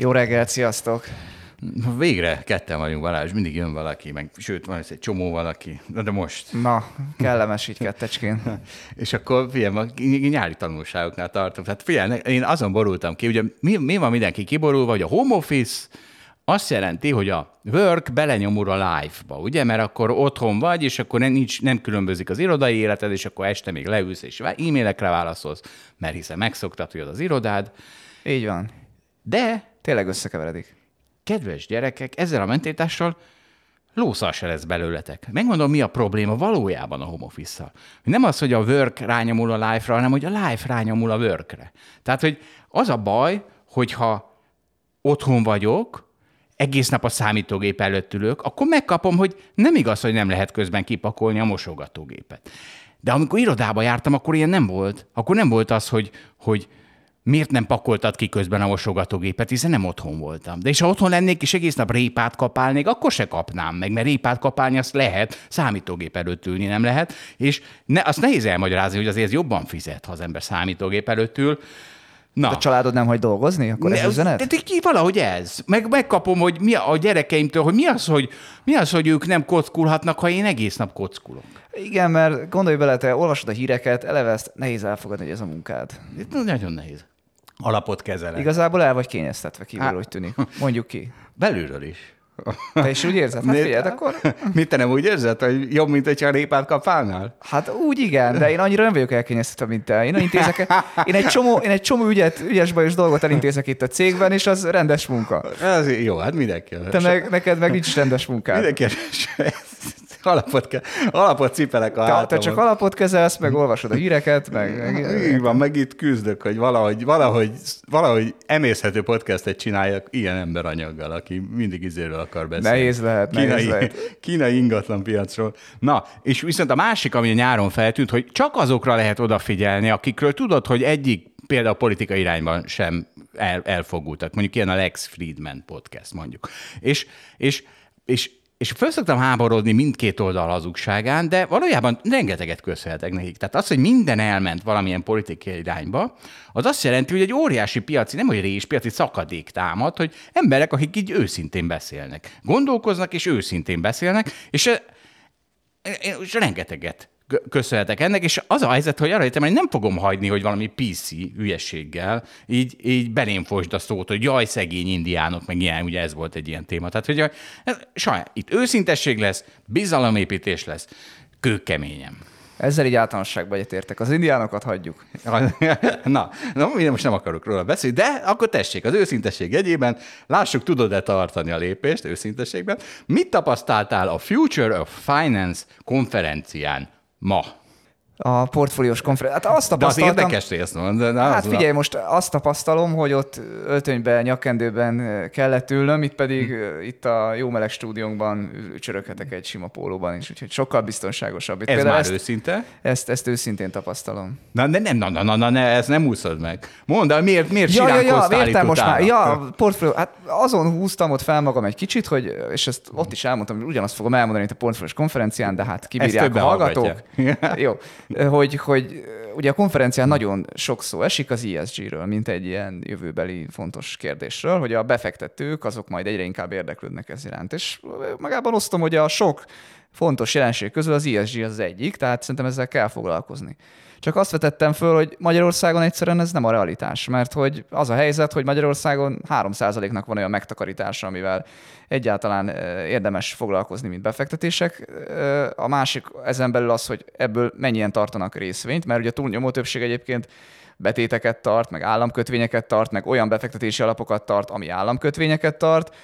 Jó reggelt, sziasztok! Végre ketten vagyunk, Balázs, mindig jön valaki, meg sőt, van egy csomó valaki, de, de most. Na, kellemes így kettecskén. és akkor figyelj, nyári tanulságoknál tartom. Tehát figyelj, én azon borultam ki, ugye mi, mi van mindenki kiborulva, hogy a home office azt jelenti, hogy a work belenyomul a live-ba, ugye? Mert akkor otthon vagy, és akkor nem, nincs, nem különbözik az irodai életed, és akkor este még leülsz és e-mailekre válaszolsz, mert hiszen megszoktad, hogy az, az irodád. Így van. De Tényleg összekeveredik. kedves gyerekek, ezzel a mentalitással lószal se lesz belőletek. Megmondom, mi a probléma valójában a home office Nem az, hogy a work rányomul a life-ra, hanem hogy a life rányomul a workre. Tehát, hogy az a baj, hogyha otthon vagyok, egész nap a számítógép előtt ülök, akkor megkapom, hogy nem igaz, hogy nem lehet közben kipakolni a mosogatógépet. De amikor irodába jártam, akkor ilyen nem volt. Akkor nem volt az, hogy, hogy miért nem pakoltad ki közben a mosogatógépet, hiszen nem otthon voltam. De és ha otthon lennék és egész nap répát kapálnék, akkor se kapnám meg, mert répát kapálni azt lehet, számítógép előtt ülni nem lehet, és ne, azt nehéz elmagyarázni, hogy azért ez jobban fizet, ha az ember számítógép előtt ül. Na. A családod nem hagy dolgozni? Akkor ez Ne, üzenet? de, de ki, valahogy ez. Meg, megkapom, hogy mi a, a gyerekeimtől, hogy mi az, hogy mi az, hogy ők nem kockulhatnak, ha én egész nap kockulok. Igen, mert gondolj bele, te olvasod a híreket, eleve ezt nehéz elfogadni, hogy ez a munkád. Ez nagyon nehéz. Alapot kezelek. Igazából el vagy kényeztetve kívül, hogy tűnik. Mondjuk ki. Belülről is. Te is úgy érzed? Hát figyeld, akkor... Mit te nem úgy érzed, hogy jobb, mint hogyha répát kapálnál? Hát úgy igen, de én annyira nem vagyok elkényeztetve, mint te. Én, intézek, én, egy csomó, én egy csomó ügyet, ügyes bajos dolgot elintézek itt a cégben, és az rendes munka. Ez jó, hát mindenki. Te meg, neked meg nincs rendes munkád. Mindenki alapot, kell, alapot cipelek a Te, te hátamon. csak alapot kezelsz, meg olvasod a híreket, meg... meg Így van, meg itt küzdök, hogy valahogy, valahogy, valahogy emészhető podcastet csináljak ilyen emberanyaggal, aki mindig izéről akar beszélni. Nehéz lehet, nehéz kínai, lehet. kínai ingatlan piacról. Na, és viszont a másik, ami a nyáron feltűnt, hogy csak azokra lehet odafigyelni, akikről tudod, hogy egyik például politikai irányban sem el, elfogultak. Mondjuk ilyen a Lex Friedman podcast, mondjuk. És, és, és és föl szoktam háborodni mindkét oldal hazugságán, de valójában rengeteget köszönhetek nekik. Tehát az, hogy minden elment valamilyen politikai irányba, az azt jelenti, hogy egy óriási piaci, nem hogy rés, piaci szakadék támad, hogy emberek, akik így őszintén beszélnek. Gondolkoznak és őszintén beszélnek, és eh, én és rengeteget köszönhetek ennek, és az a helyzet, hogy arra jöttem, hogy nem fogom hagyni, hogy valami PC hülyességgel így, így belém fosd a szót, hogy jaj, szegény indiánok, meg ilyen, ugye ez volt egy ilyen téma. Tehát, hogy ez, saját, itt őszintesség lesz, bizalomépítés lesz, kőkeményem. Ezzel így általánosságban egyetértek. Az indiánokat hagyjuk. Na, na, én most nem akarok róla beszélni, de akkor tessék, az őszintesség jegyében, lássuk, tudod-e tartani a lépést őszintességben. Mit tapasztaltál a Future of Finance konferencián ma? A portfóliós konferencia. Hát azt De az tapasztaltam... érdekes részt van. De na, Hát figyelj, most azt tapasztalom, hogy ott öltönyben, nyakkendőben kellett ülnöm, itt pedig Hm. itt a jó meleg stúdiónkban csöröghetek egy sima pólóban is, úgyhogy sokkal biztonságosabb. Itt Ez már ezt, őszinte? ezt, ezt őszintén tapasztalom. Na, de nem, na, na, na, na, ne, ezt nem úszod meg. Mondd el, miért, miért Ja, ja, ja, értem most már. Ja, portfólió. Hát azon húztam ott fel magam egy kicsit, hogy, és ezt ott is elmondtam, hogy ugyanazt fogom elmondani itt a portfóliós konferencián, de hát kibírják a hallgatók. Jó, hogy, hogy ugye a konferencián nagyon sok szó esik az ESG-ről, mint egy ilyen jövőbeli fontos kérdésről, hogy a befektetők azok majd egyre inkább érdeklődnek ez iránt. És magában osztom, hogy a sok fontos jelenség közül az ESG az, egyik, tehát szerintem ezzel kell foglalkozni. Csak azt vetettem föl, hogy Magyarországon egyszerűen ez nem a realitás, mert hogy az a helyzet, hogy Magyarországon 3%-nak van olyan megtakarítása, amivel egyáltalán érdemes foglalkozni, mint befektetések. A másik ezen belül az, hogy ebből mennyien tartanak részvényt, mert ugye a túlnyomó többség egyébként betéteket tart, meg államkötvényeket tart, meg olyan befektetési alapokat tart, ami államkötvényeket tart,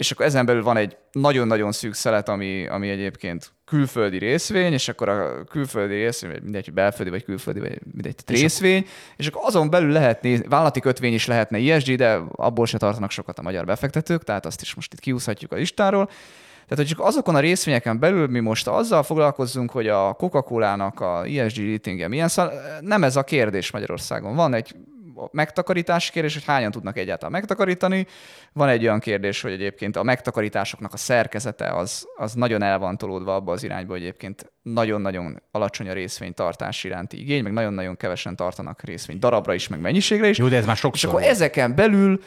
és akkor ezen belül van egy nagyon-nagyon szűk szelet, ami, ami egyébként külföldi részvény, és akkor a külföldi részvény, vagy mindegy, hogy belföldi vagy külföldi, vagy mindegy, tehát részvény, és akkor azon belül lehet nézni, vállalati kötvény is lehetne ISG, de abból se tartanak sokat a magyar befektetők, tehát azt is most itt kiúszhatjuk a listáról. Tehát, hogy csak azokon a részvényeken belül mi most azzal foglalkozzunk, hogy a Coca-Cola-nak a ESG ratingje milyen, szóval nem ez a kérdés Magyarországon. Van egy megtakarítási kérdés, hogy hányan tudnak egyáltalán megtakarítani. Van egy olyan kérdés, hogy egyébként a megtakarításoknak a szerkezete az, az nagyon el van tolódva abba az irányba, hogy egyébként nagyon-nagyon alacsony a részvénytartás iránti igény, meg nagyon-nagyon kevesen tartanak részvény darabra is, meg mennyiségre is. Jó, de ez már sokszor És akkor ezeken belül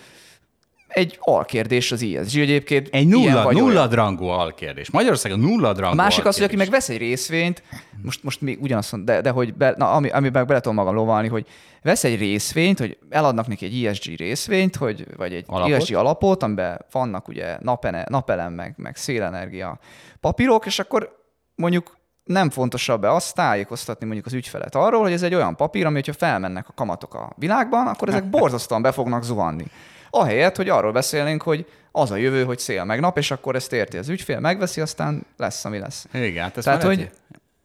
egy alkérdés az ESG egyébként. Egy nulla, nulladrangú alkérdés. Magyarországon nulladrangú A másik az, hogy aki alkérdés. meg vesz egy részvényt, most, most még ugyanazt mondom, de, de hogy be, na, ami, amiben bele tudom magam lovalni, hogy vesz egy részvényt, hogy eladnak neki egy ESG részvényt, hogy, vagy egy Alapot. ESG alapot, amiben vannak ugye napene, napelem, meg, meg szélenergia papírok, és akkor mondjuk nem fontosabb-e azt tájékoztatni mondjuk az ügyfelet arról, hogy ez egy olyan papír, ami, hogyha felmennek a kamatok a világban, akkor ezek borzasztóan be fognak zuhanni. Ahelyett, hogy arról beszélnénk, hogy az a jövő, hogy szél meg nap, és akkor ezt érti az ügyfél, megveszi, aztán lesz, ami lesz. Igen, hát ez Tehát, hogy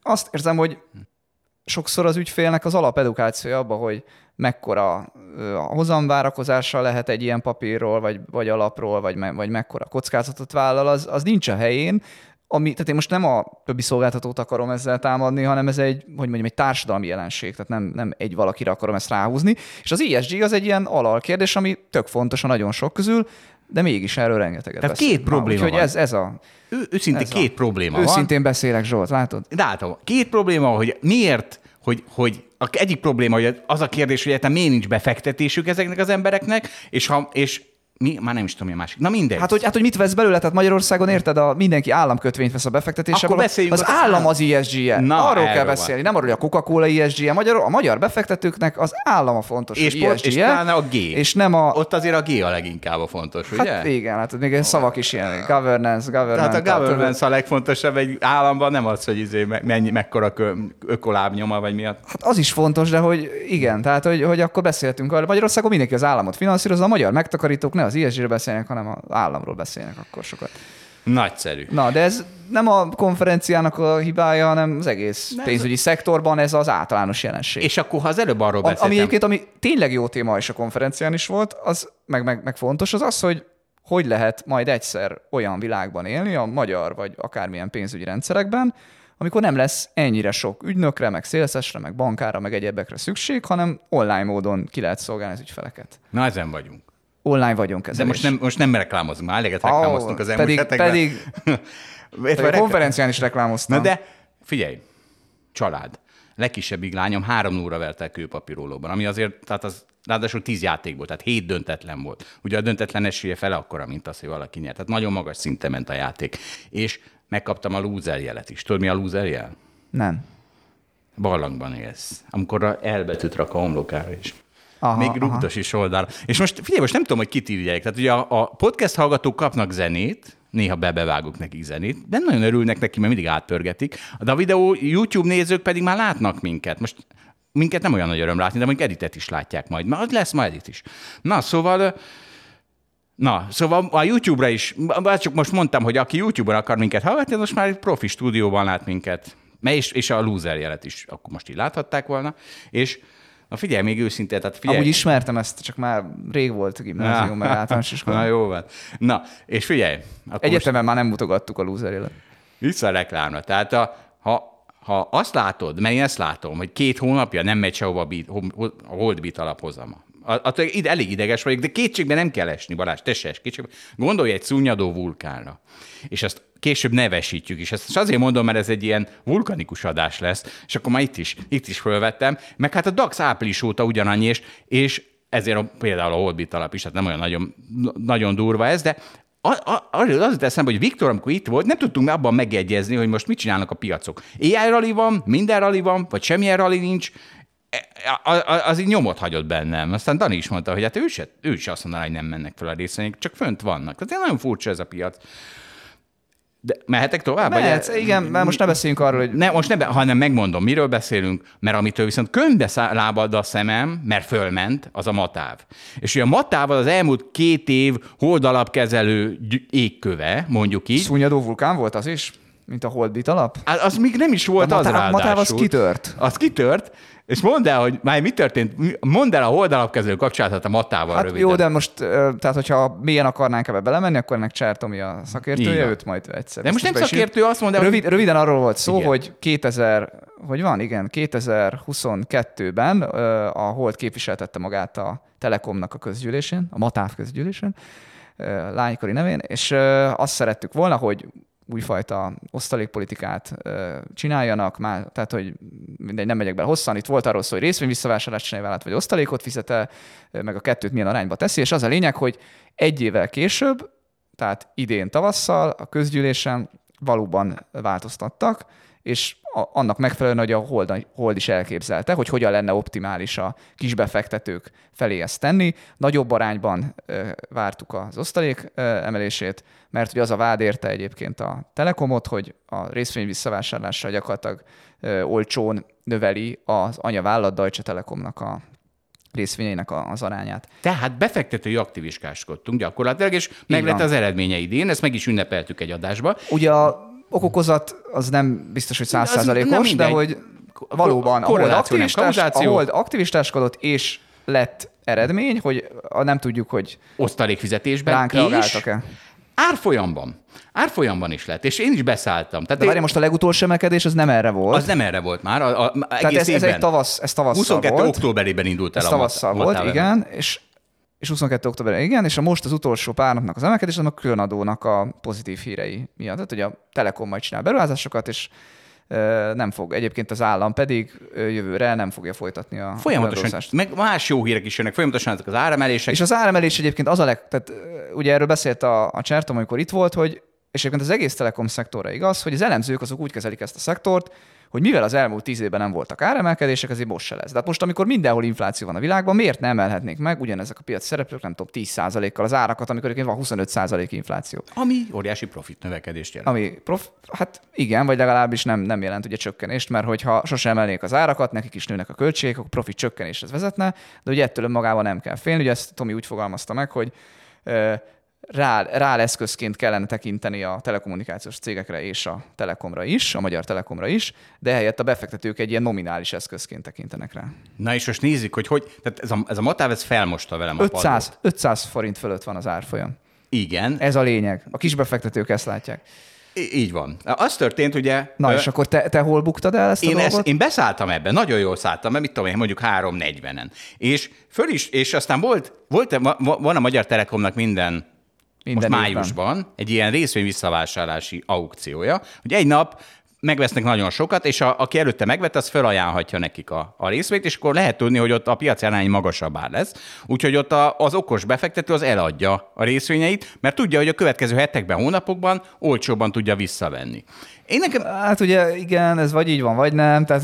azt érzem, hogy sokszor az ügyfélnek az alapedukációja abba, hogy mekkora hozamvárakozással lehet egy ilyen papírról, vagy, vagy alapról, vagy, vagy mekkora kockázatot vállal, az, az nincs a helyén, ami, tehát én most nem a többi szolgáltatót akarom ezzel támadni, hanem ez egy, hogy mondjam, egy társadalmi jelenség, tehát nem, nem egy valakire akarom ezt ráhúzni. És az ESG az egy ilyen alalkérdés, ami tök fontos a nagyon sok közül, de mégis erről rengeteget Tehát két probléma úgyhogy van. ez, ez a... Ő, őszintén ez két a, probléma van. Őszintén beszélek, Zsolt, látod? Látom. Két probléma, hogy miért, hogy, hogy a egyik probléma, hogy az a kérdés, hogy egyáltalán miért nincs befektetésük ezeknek az embereknek, és, ha, és mi, már nem is tudom, mi a másik. Na mindegy. Hát hogy, hát, hogy mit vesz belőle? Tehát Magyarországon érted, a, mindenki államkötvényt vesz a befektetéseből. Akkor beszéljünk az az állam az ESG-je. Na, arról kell erről van. beszélni, nem arról, hogy a Coca-Cola ESG-je. Magyar, a magyar befektetőknek az állam a fontos, és, ESG-je. és pláne a G. És nem a... Ott azért a G a leginkább a fontos, ugye? Hát igen, hát még egy szavak is ilyen. Governance, governance. Tehát a governance a legfontosabb egy államban, nem az, hogy izé me- mennyi, mekkora ökolábnyoma, vagy mi a... Hát az is fontos, de hogy igen, tehát hogy, hogy akkor beszéltünk arról, Magyarországon mindenki az államot finanszírozza, a magyar megtakarítók ne az ESG-ről beszélnek, hanem az államról beszélnek akkor sokat. Nagyszerű. Na, de ez nem a konferenciának a hibája, hanem az egész Nem. pénzügyi szektorban ez az általános jelenség. És akkor, ha az előbb arról beszéltem... ami egyébként, ami tényleg jó téma és a konferencián is volt, az meg, meg, meg fontos, az az, hogy hogy lehet majd egyszer olyan világban élni, a magyar vagy akármilyen pénzügyi rendszerekben, amikor nem lesz ennyire sok ügynökre, meg szélszesre, meg bankára, meg egyebekre szükség, hanem online módon ki lehet szolgálni az ügyfeleket. Na, ezen vagyunk. Online vagyunk De most nem, most nem reklámozunk, már eleget reklámoztunk az elmúlt pedig- hetekben. pedig- Pedig, A konferencián is reklámoztam. Na de figyelj, család. Legkisebbik lányom három óra vert el kőpapírólóban, ami azért, tehát az ráadásul tíz játékból, tehát hét döntetlen volt. Ugye a döntetlen esélye fele akkora, mint az, hogy valaki nyert. Tehát nagyon magas szinten ment a játék. És megkaptam a loser jelet is. Tudod, mi a loser jel? Nem. Barlangban élsz. Amikor a elbetűt rak a homlokára is. Aha, Még aha. rugdos is oldalra. És most figyelj, most nem tudom, hogy kit írják. Tehát ugye a, a podcast hallgatók kapnak zenét, néha bebevágok nekik zenét, de nagyon örülnek neki, mert mindig átpörgetik. De a videó YouTube nézők pedig már látnak minket. Most minket nem olyan nagy öröm látni, de mondjuk editet is látják majd. Mert lesz ma edit is. Na, szóval Na, szóval a YouTube-ra is, csak most mondtam, hogy aki YouTube-on akar minket hallgatni, most már egy profi stúdióban lát minket. És, és a loser jelet is akkor most így láthatták volna. És na figyelj, még őszintén, tehát figyelj. Amúgy ismertem ezt, csak már rég volt gimnázium, meg általános Na iskola. jó van. Na, és figyelj. Akkor most Egyetemen már nem mutogattuk a loser élet. vissza a reklámra. Tehát a, ha, ha azt látod, mert én ezt látom, hogy két hónapja nem megy sehova a, beat, a Holdbit alaphozama. Attól ide, elég ideges vagyok, de kétségbe nem kell esni, Balázs, te se kétségbe. Gondolj egy szunnyadó vulkánra. És azt később nevesítjük is. Ezt azért mondom, mert ez egy ilyen vulkanikus adás lesz, és akkor már itt is, itt is fölvettem. Meg hát a DAX április óta ugyanannyi, és, és ezért a, például a Holdbit alap is, tehát nem olyan nagyon, nagyon durva ez, de arról az jut eszembe, hogy Viktor, amikor itt volt, nem tudtunk abban megegyezni, hogy most mit csinálnak a piacok. AI rally van, minden rally van, vagy semmilyen rally nincs, az így nyomot hagyott bennem. Aztán Dani is mondta, hogy hát ő se, ő se azt mondaná, hogy nem mennek fel a részvények, csak fönt vannak. Tehát nagyon furcsa ez a piac. De mehetek tovább? Mehetsz, Vagy- igen, mert most ne beszéljünk arról, hogy Ne, most ne, be- hanem megmondom, miről beszélünk, mert amitől viszont könyvbe lábad a szemem, mert fölment, az a matáv. És ugye a matáv az az elmúlt két év holdalapkezelő égköve, mondjuk így. szúnyadó vulkán volt az is, mint a Holdbit alap. Hát az még nem is volt A az matáv- ráadásul. matáv az kitört. Az kitört, és mondd el, hogy már mi történt, mondd el a holdalapkezelő kapcsolatát a matával Hát röviden. jó, de most, tehát hogyha mélyen akarnánk ebbe belemenni, akkor ennek Csertomi a szakértője, van. őt majd egyszer. De most nem szakértő, azt mondja, Rövid, hogy... röviden arról volt szó, Igen. hogy 2000, hogy van, igen, 2022-ben ö, a Hold képviseltette magát a Telekomnak a közgyűlésén, a Matáv közgyűlésén, lánykori nevén, és azt szerettük volna, hogy újfajta osztalékpolitikát csináljanak, már, tehát hogy mindegy, nem megyek bele hosszan, itt volt arról szó, hogy részvényvisszavásárást csinálj vállalat, vagy osztalékot fizet meg a kettőt milyen arányba teszi, és az a lényeg, hogy egy évvel később, tehát idén tavasszal a közgyűlésen valóban változtattak, és annak megfelelően, hogy a Hold, Hold is elképzelte, hogy hogyan lenne optimális a kisbefektetők felé ezt tenni. Nagyobb arányban vártuk az osztalék emelését, mert ugye az a vád érte egyébként a Telekomot, hogy a részvény visszavásárlással gyakorlatilag olcsón növeli az anyavállalat Deutsche Telekomnak a részvényeinek az arányát. Tehát befektetői aktivistáskodtunk gyakorlatilag, és meg lett az eredménye idén, ezt meg is ünnepeltük egy adásba. Ugye a okokozat az nem biztos, hogy százszázalékos, de hogy valóban a Hold, aktivistás, a. Hold aktivistáskodott, és lett eredmény, hogy a, nem tudjuk, hogy Osztalékfizetésben, ránk reagáltak-e. árfolyamban. Árfolyamban is lett, és én is beszálltam. Tehát De várj, most a legutolsó emelkedés az nem erre volt. az nem erre volt már, a, a, Tehát egész ez, ez egy tavasz, ez tavasszal 22. volt. októberében indult el Ez a tavasszal volt, igen, és, és 22. októberben igen, és a most az utolsó pár napnak az emelkedés, az a különadónak a pozitív hírei miatt. Tehát, hogy a Telekom majd csinál beruházásokat, és nem fog. Egyébként az állam pedig jövőre nem fogja folytatni a Folyamatosan, meg más jó hírek is jönnek, folyamatosan ezek az áremelések. És az áremelés egyébként az a leg... Tehát ugye erről beszélt a, a Csertom, amikor itt volt, hogy és egyébként az egész telekom szektorra igaz, hogy az elemzők azok úgy kezelik ezt a szektort, hogy mivel az elmúlt tíz évben nem voltak áremelkedések, ezért most se lesz. De hát most, amikor mindenhol infláció van a világban, miért nem emelhetnék meg ugyanezek a piaci szereplők, nem tudom, 10%-kal az árakat, amikor egyébként van 25% infláció. Ami óriási profit növekedést jelent. Ami prof, hát igen, vagy legalábbis nem, nem jelent ugye csökkenést, mert hogyha sosem emelnék az árakat, nekik is nőnek a költségek, akkor profit csökkenéshez vezetne, de ugye ettől önmagában nem kell félni. Ugye ezt Tomi úgy fogalmazta meg, hogy rá, rá eszközként kellene tekinteni a telekommunikációs cégekre és a Telekomra is, a Magyar Telekomra is, de helyett a befektetők egy ilyen nominális eszközként tekintenek rá. Na és most nézzük, hogy hogy, tehát ez a, ez a matáv, ez felmosta velem a 500, padlót. 500 forint fölött van az árfolyam. Igen, Ez a lényeg. A kisbefektetők ezt látják. így van. Az történt, ugye... Na ö, és akkor te, te hol buktad el ezt a én, dolgot? ezt, én beszálltam ebbe, nagyon jól szálltam, mert mit tudom én, mondjuk 3.40-en. És föl is, és aztán volt, volt va- van a Magyar Telekomnak minden, Minden most évben. májusban egy ilyen részvény visszavásárlási aukciója, hogy egy nap megvesznek nagyon sokat, és a, aki előtte megvette, az felajánlhatja nekik a, a részvényt, és akkor lehet tudni, hogy ott a piaci arány magasabb ár lesz. Úgyhogy ott a, az okos befektető az eladja a részvényeit, mert tudja, hogy a következő hetekben, hónapokban olcsóban tudja visszavenni. Én nekem, Hát ugye igen, ez vagy így van, vagy nem. Tehát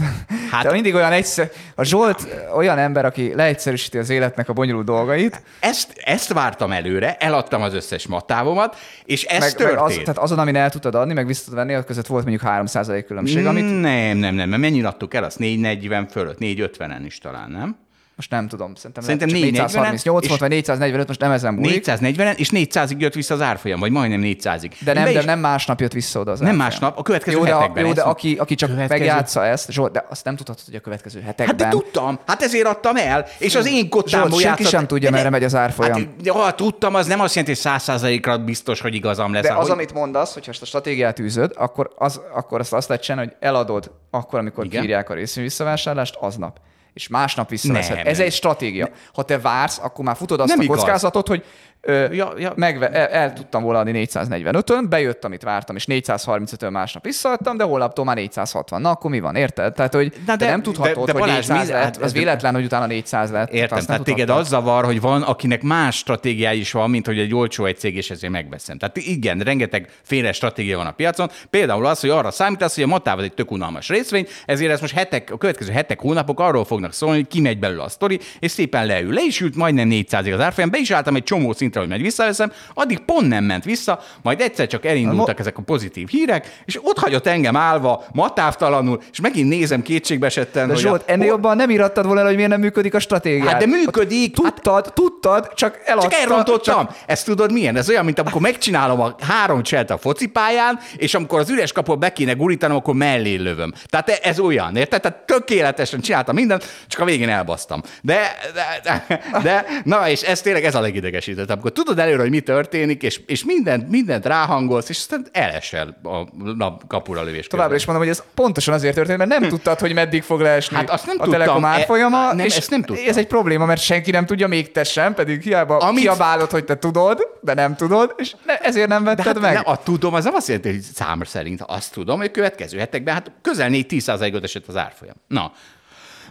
Hát- de mindig olyan egyszer. A Zsolt olyan ember, aki leegyszerűsíti az életnek a bonyolult dolgait, ezt, ezt vártam előre, eladtam az összes matávomat, és ez meg, meg történt. az, tehát azon, amin el tudtad adni, meg vissza venni, az között volt mondjuk 3% különbség, amit Nem, nem, nem, mert mennyire adtuk el? Azt 440 fölött, 450-en is talán, nem? Most nem tudom, szerintem, Szerintem csak 440, 438 és- volt, vagy 445, most nem ezen múlik. 440-en, és 400-ig jött vissza az árfolyam, vagy majdnem 400-ig. De nem, de nem másnap jött vissza oda az Nem árfolyam. másnap, a következő jó, de, hetekben. Jó, de aki, aki csak Következő- megjátsza ezt, Zsolt, de azt nem tudhatod, hogy a következő hetekben. Hát de tudtam, hát ezért adtam el, és az én kottámból Zsolt, senki játszott- sem tudja, merre megy az árfolyam. Hát, de ha tudtam, az nem azt jelenti, hogy 100%-ra biztos, hogy igazam lesz. De az, ahogy- amit mondasz, hogyha ezt a stratégiát űzöd, akkor, az, akkor azt azt lehet csinálni, hogy eladod akkor, amikor Igen. kírják a részvény visszavásárlást, aznap. És másnap visszaveszed. Nem, Ez egy stratégia. Ha te vársz, akkor már futod azt Nem a igaz. kockázatot, hogy ö, Ja, ja. Megve, el, el, tudtam volna adni 445-ön, bejött, amit vártam, és 435-ön másnap visszaadtam, de holnaptól már 460. Na, akkor mi van? Érted? Tehát, hogy de, de- nem tudhatod, de- de hogy Balázs, 400 mi- lett. hát- Az véletlen, hogy utána 400 lett. Értem, nem tehát téged az zavar, hogy van, akinek más stratégiája is van, mint hogy egy olcsó egy cég, és ezért megveszem. Tehát igen, rengeteg féle stratégia van a piacon. Például az, hogy arra számítasz, hogy a Matáv egy tök unalmas részvény, ezért ez most hetek, a következő hetek, hónapok arról fognak szólni, hogy kimegy belőle a sztori, és szépen leül. Le is ült majdnem 400-ig az árfolyam, be is álltam egy csomó szinten szintre, hogy megy visszaveszem, addig pont nem ment vissza, majd egyszer csak elindultak ezek a pozitív hírek, és ott hagyott engem állva, matávtalanul, és megint nézem kétségbe esetten, De Zsolt, a, ennél jobban nem irattad volna hogy miért nem működik a stratégia. Hát de működik. Tudtad, tudtad, csak eladtad. Csak elrontottam. Csak... Ezt tudod milyen? Ez olyan, mint amikor megcsinálom a három cselt a focipályán, és amikor az üres kapot be kéne gurítanom, akkor mellé lövöm. Tehát ez olyan, érted? Tehát tökéletesen csináltam mindent, csak a végén elbasztam. De, de, de, de na, és ez tényleg ez a legidegesített. Amikor tudod előre, hogy mi történik, és, és mindent, mindent ráhangolsz, és aztán elesel a nap kapura lövés. Továbbra is mondom, hogy ez pontosan azért történt, mert nem tudtad, hogy meddig fog leesni Hát azt nem a tudtam. Telekom E- árfolyama, nem, és ezt nem tudtam. ez egy probléma, mert senki nem tudja, még te sem, pedig hiába Amit- kiabálod, hogy te tudod, de nem tudod, és ne, ezért nem vetted De hát meg. Ne, a tudom, az nem azt jelenti, hogy számra szerint azt tudom, hogy következő hetekben hát közel 4-10%-ot esett az árfolyam. Na,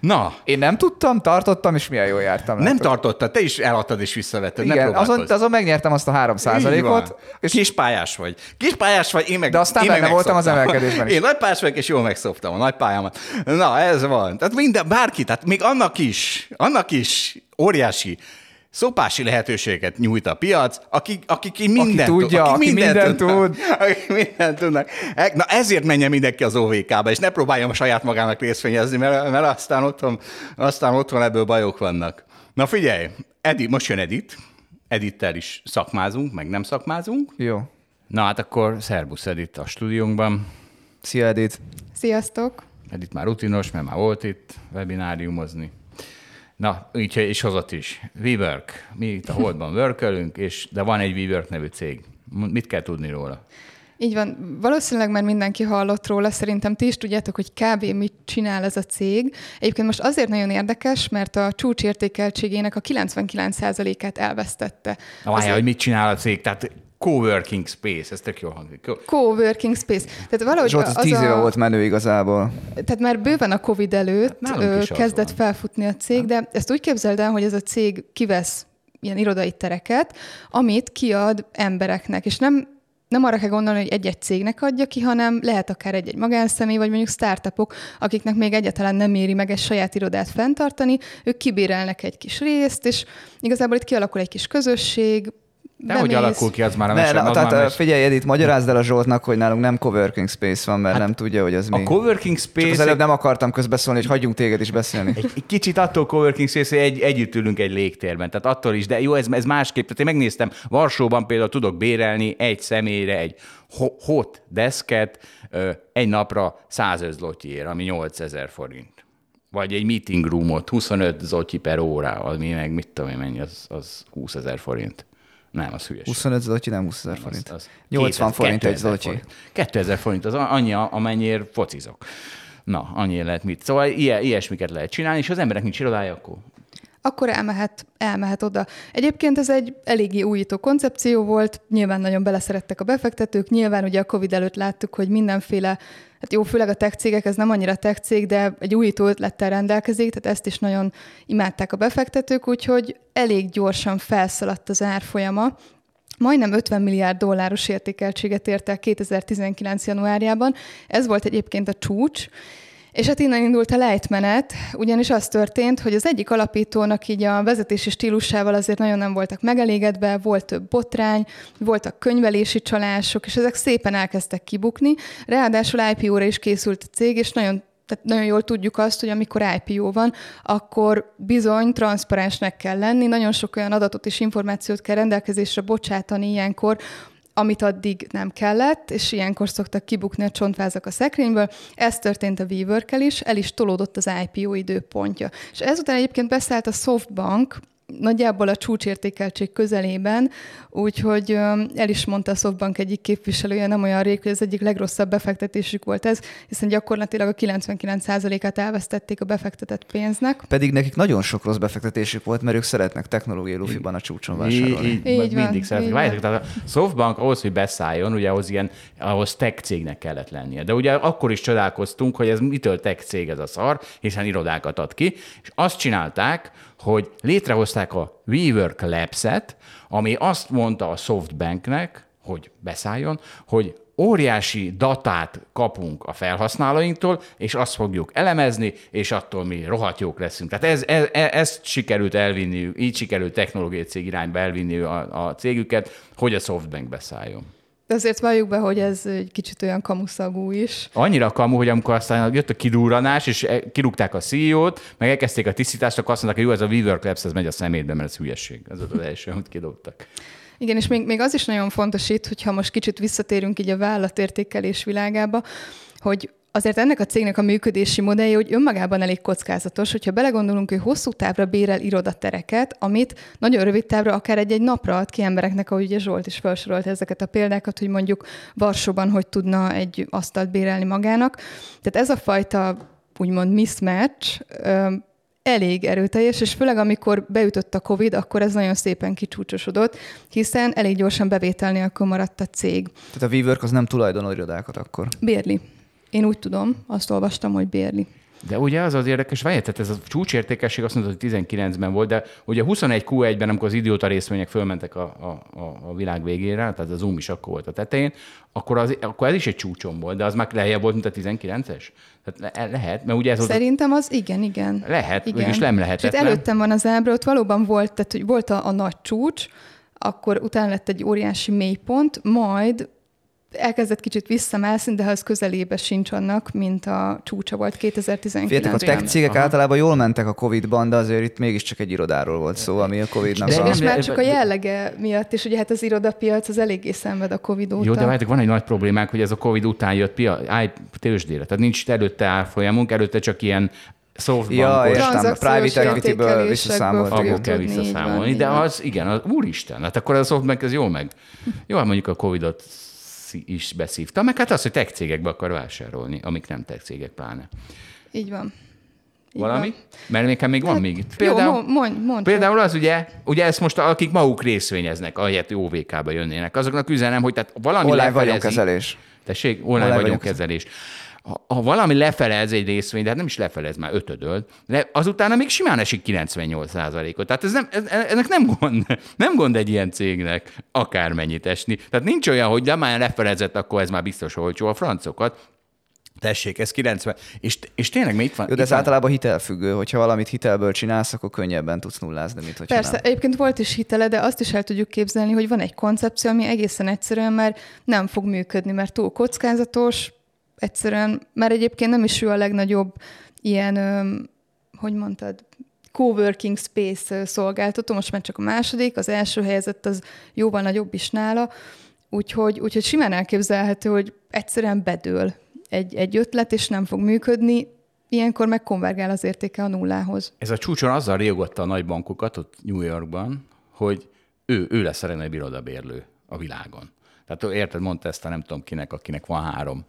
na, Én nem tudtam, tartottam, és milyen jól jártam. nem látod. tartottad, te is eladtad és visszavetted, ne Igen, azon, próbálkozz. azon megnyertem azt a 3 Így van. ot és kispályás vagy. Kispályás vagy, én meg De aztán én meg voltam az emelkedésben is. Én nagypályás vagyok, és jól megszoptam a nagypályámat. Na, ez van. Tehát minden, bárki, tehát még annak is, annak is óriási szopási lehetőséget nyújt a piac, akik, akik mindent tudja, akik aki mindent tudnak, tud. Akik mindent tudnak. E- Na ezért menjen mindenki az OVK-ba, és ne próbáljon a saját magának részvényezni, mert, mert aztán, otthon, aztán otthon ebből bajok vannak. Na figyelj, Edith, most jön Edith. Edittel is szakmázunk, meg nem szakmázunk. Jó. Na hát akkor szervusz Edith a stúdiónkban. Szia, Edith. Sziasztok! Edith már rutinos, mert már volt itt webináriumozni. Na, úgyhogy és hozott is. WeWork. Mi itt a Holdban workölünk, és de van egy WeWork nevű cég. Mit kell tudni róla? Így van, valószínűleg már mindenki hallott róla, szerintem ti is tudjátok, hogy kb. mit csinál ez a cég. Egyébként most azért nagyon érdekes, mert a csúcsértékeltségének a 99%-át elvesztette. Na, várjál, Azért- hogy mit csinál a cég? Tehát coworking space, ez tök jól hangzik. Co- Coworking space. Tehát valahogy Zsolt, az 10 a, éve volt menő igazából. Tehát már bőven a Covid előtt az kezdett van. felfutni a cég, de ezt úgy képzeld el, hogy ez a cég kivesz ilyen irodai tereket, amit kiad embereknek, és nem nem arra kell gondolni, hogy egy-egy cégnek adja ki, hanem lehet akár egy-egy magánszemély, vagy mondjuk startupok, akiknek még egyáltalán nem éri meg egy saját irodát fenntartani, ők kibérelnek egy kis részt, és igazából itt kialakul egy kis közösség, De hogy alakul ki, az már a Ne, mese, az tehát már figyelj, Edith, magyarázd el a Zsoltnak, hogy nálunk nem coworking space van, mert nem tudja, hogy az mi. Hát A coworking Csak space az előbb nem akartam közbeszólni, hogy hagyjunk téged is beszélni. egy, egy kicsit attól coworking space, hogy egy, együtt ülünk egy légtérben. Tehát attól is, de jó, ez, ez másképp. Tehát én megnéztem, Varsóban például tudok bérelni egy személyre egy ho- hot deszket ö, egy napra 105 zlotyiért, ami 8000 forint. Vagy egy meeting roomot 25 zlotyi per óra, ami meg mit tudom én mennyi, az, az 20 ezer forint. Nem, az hülyeség. 25 zlotyi, nem 20 ezer forint. Az, az 80 2000 forint egy 2000 zlotyi. forint. 2000 forint, az annyi, amennyire focizok. Na, annyi lehet mit. Szóval ilyen, ilyesmiket lehet csinálni, és az emberek nincs irodája, akkor akkor elmehet, elmehet oda. Egyébként ez egy eléggé újító koncepció volt, nyilván nagyon beleszerettek a befektetők, nyilván ugye a Covid előtt láttuk, hogy mindenféle, hát jó, főleg a tech cégek, ez nem annyira tech cég, de egy újító ötlettel rendelkezik, tehát ezt is nagyon imádták a befektetők, úgyhogy elég gyorsan felszaladt az árfolyama, Majdnem 50 milliárd dolláros értékeltséget ért el 2019. januárjában. Ez volt egyébként a csúcs, és hát innen indult a lejtmenet, ugyanis az történt, hogy az egyik alapítónak így a vezetési stílusával azért nagyon nem voltak megelégedve, volt több botrány, voltak könyvelési csalások, és ezek szépen elkezdtek kibukni. Ráadásul IPO-ra is készült a cég, és nagyon tehát nagyon jól tudjuk azt, hogy amikor IPO van, akkor bizony transzparensnek kell lenni, nagyon sok olyan adatot és információt kell rendelkezésre bocsátani ilyenkor, amit addig nem kellett, és ilyenkor szoktak kibukni a csontvázak a szekrényből. Ez történt a wework is, el is tolódott az IPO időpontja. És ezután egyébként beszállt a Softbank, nagyjából a csúcsértékeltség közelében, úgyhogy el is mondta a Softbank egyik képviselője nem olyan rég, hogy az egyik legrosszabb befektetésük volt ez, hiszen gyakorlatilag a 99%-át elvesztették a befektetett pénznek. Pedig nekik nagyon sok rossz befektetésük volt, mert ők szeretnek technológiai lufiban a csúcson vásárolni. Így, így, Így mindig szeretnek. így Várjátok, van. tehát a Softbank ahhoz, hogy beszálljon, ugye ahhoz ilyen, ahhoz tech cégnek kellett lennie. De ugye akkor is csodálkoztunk, hogy ez mitől tech cég ez a szar, hiszen irodákat ad ki, és azt csinálták, hogy létrehozták a WeWork Labs-et, ami azt mondta a Softbanknek, hogy beszálljon, hogy óriási datát kapunk a felhasználóinktól, és azt fogjuk elemezni, és attól mi rohadt jók leszünk. Tehát ez, ez, ezt sikerült elvinni, így sikerült technológiai cég irányba elvinni a, a cégüket, hogy a Softbank beszálljon. Azért valljuk be, hogy ez egy kicsit olyan kamuszagú is. Annyira kamu, hogy amikor aztán jött a kidúranás, és e- kirúgták a CEO-t, meg elkezdték a tisztítást, akkor azt mondták, hogy jó, ez a Weaver Labs, ez megy a szemétbe, mert ez hülyeség. Ez az első, amit kidobtak. Igen, és még, még az is nagyon fontos itt, hogyha most kicsit visszatérünk így a vállalatértékelés világába, hogy azért ennek a cégnek a működési modellje, hogy önmagában elég kockázatos, hogyha belegondolunk, hogy hosszú távra bérel irodatereket, amit nagyon rövid távra, akár egy-egy napra ad ki embereknek, ahogy ugye Zsolt is felsorolt ezeket a példákat, hogy mondjuk Varsóban hogy tudna egy asztalt bérelni magának. Tehát ez a fajta úgymond mismatch elég erőteljes, és főleg amikor beütött a COVID, akkor ez nagyon szépen kicsúcsosodott, hiszen elég gyorsan bevétel nélkül maradt a cég. Tehát a WeWork az nem tulajdonol irodákat akkor? Bérli. Én úgy tudom, azt olvastam, hogy bérli. De ugye az az érdekes, várj, tehát ez a csúcsértékesség azt mondta, hogy 19-ben volt, de ugye 21 Q1-ben, amikor az idióta részvények fölmentek a, a, a, világ végére, tehát az Zoom is akkor volt a tetején, akkor, az, akkor ez is egy csúcson volt, de az már lejjebb volt, mint a 19-es? Tehát lehet, mert ugye ez Szerintem az igen, igen. Lehet, igen. és nem lehet. Tehát előttem van az ábra, ott valóban volt, tehát hogy volt a, a nagy csúcs, akkor utána lett egy óriási mélypont, majd elkezdett kicsit visszamászni, de az közelébe sincs annak, mint a csúcsa volt 2019-ben. Féltek, a tech cégek Aha. általában jól mentek a Covid-ban, de azért itt mégiscsak egy irodáról volt szó, ami a Covid-nak de, a... És már csak a jellege miatt is, ugye hát az irodapiac az eléggé szenved a Covid óta. Jó, de várjátok, van egy nagy problémánk, hogy ez a Covid után jött pia, áj, tőzsdére. Tehát nincs előtte árfolyamunk, előtte csak ilyen softbankos. Ja, értem, private equity-ből visszaszámolni. Abból kell visszaszámolni, de az, igen, az, úristen, hát akkor a softbank ez jó meg. Jó, hát mondjuk a Covid-ot is beszívta, meg hát az, hogy tech cégekbe akar vásárolni, amik nem tech cégek pláne. Így van. Így Valami? Van. Mert nekem még van hát, még itt. Például, jó, mondj, mondj. Például az ugye, ugye ezt most akik maguk részvényeznek, ahelyett OVK-ba jönnének, azoknak üzenem, hogy tehát valami Online vagyonkezelés. Tessék, online, online vagyonkezelés. Ha, ha valami lefelez egy részvény, de hát nem is lefelez, már ötödöl, de azután még simán esik 98% ot Tehát ez nem, ez, ennek nem gond, nem gond egy ilyen cégnek akármennyit esni. Tehát nincs olyan, hogy de már lefelezett, akkor ez már biztos olcsó a francokat. Tessék, ez 90. És, és tényleg még van. Jó, de ez van. általában hitelfüggő, hogyha valamit hitelből csinálsz, akkor könnyebben tudsz nullázni, mint hogyha Persze, nem. egyébként volt is hitele, de azt is el tudjuk képzelni, hogy van egy koncepció, ami egészen egyszerűen már nem fog működni, mert túl kockázatos, egyszerűen, már egyébként nem is ő a legnagyobb ilyen, hogy mondtad, coworking space szolgáltató, most már csak a második, az első helyezett az jóval nagyobb is nála, úgyhogy, úgyhogy simán elképzelhető, hogy egyszerűen bedől egy, egy ötlet, és nem fog működni, ilyenkor meg konvergál az értéke a nullához. Ez a csúcson azzal riogatta a nagybankokat ott New Yorkban, hogy ő, ő lesz a legnagyobb irodabérlő a világon. Tehát érted, mondta ezt a nem tudom kinek, akinek van három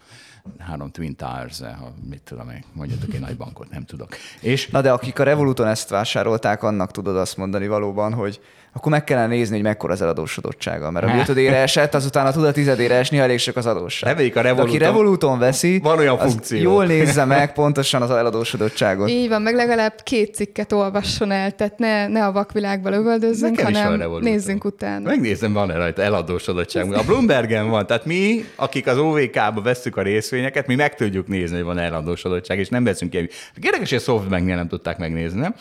három Twin Towers, ha mit tudom én, mondjatok egy nagy bankot, nem tudok. És... Na de akik a Revoluton ezt vásárolták, annak tudod azt mondani valóban, hogy akkor meg kellene nézni, hogy mekkora az eladósodottsága. Mert a ötödére esett, azután a tud a tizedére esni, elég sok az adósság. Reméljük a Revoluton. aki Revoluton veszi, van olyan funkció. jól nézze meg pontosan az eladósodottságot. Így van, meg legalább két cikket olvasson el, tehát ne, ne a vakvilágba lövöldözzünk, hanem nézzünk utána. Megnézem, van-e rajta eladósodottság. A Bloombergen van, tehát mi, akik az OVK-ba veszük a részvényeket, mi meg tudjuk nézni, hogy van eladósodottság, és nem veszünk ilyen. Érdekes, hogy a Softbanknél nem tudták megnézni, nem?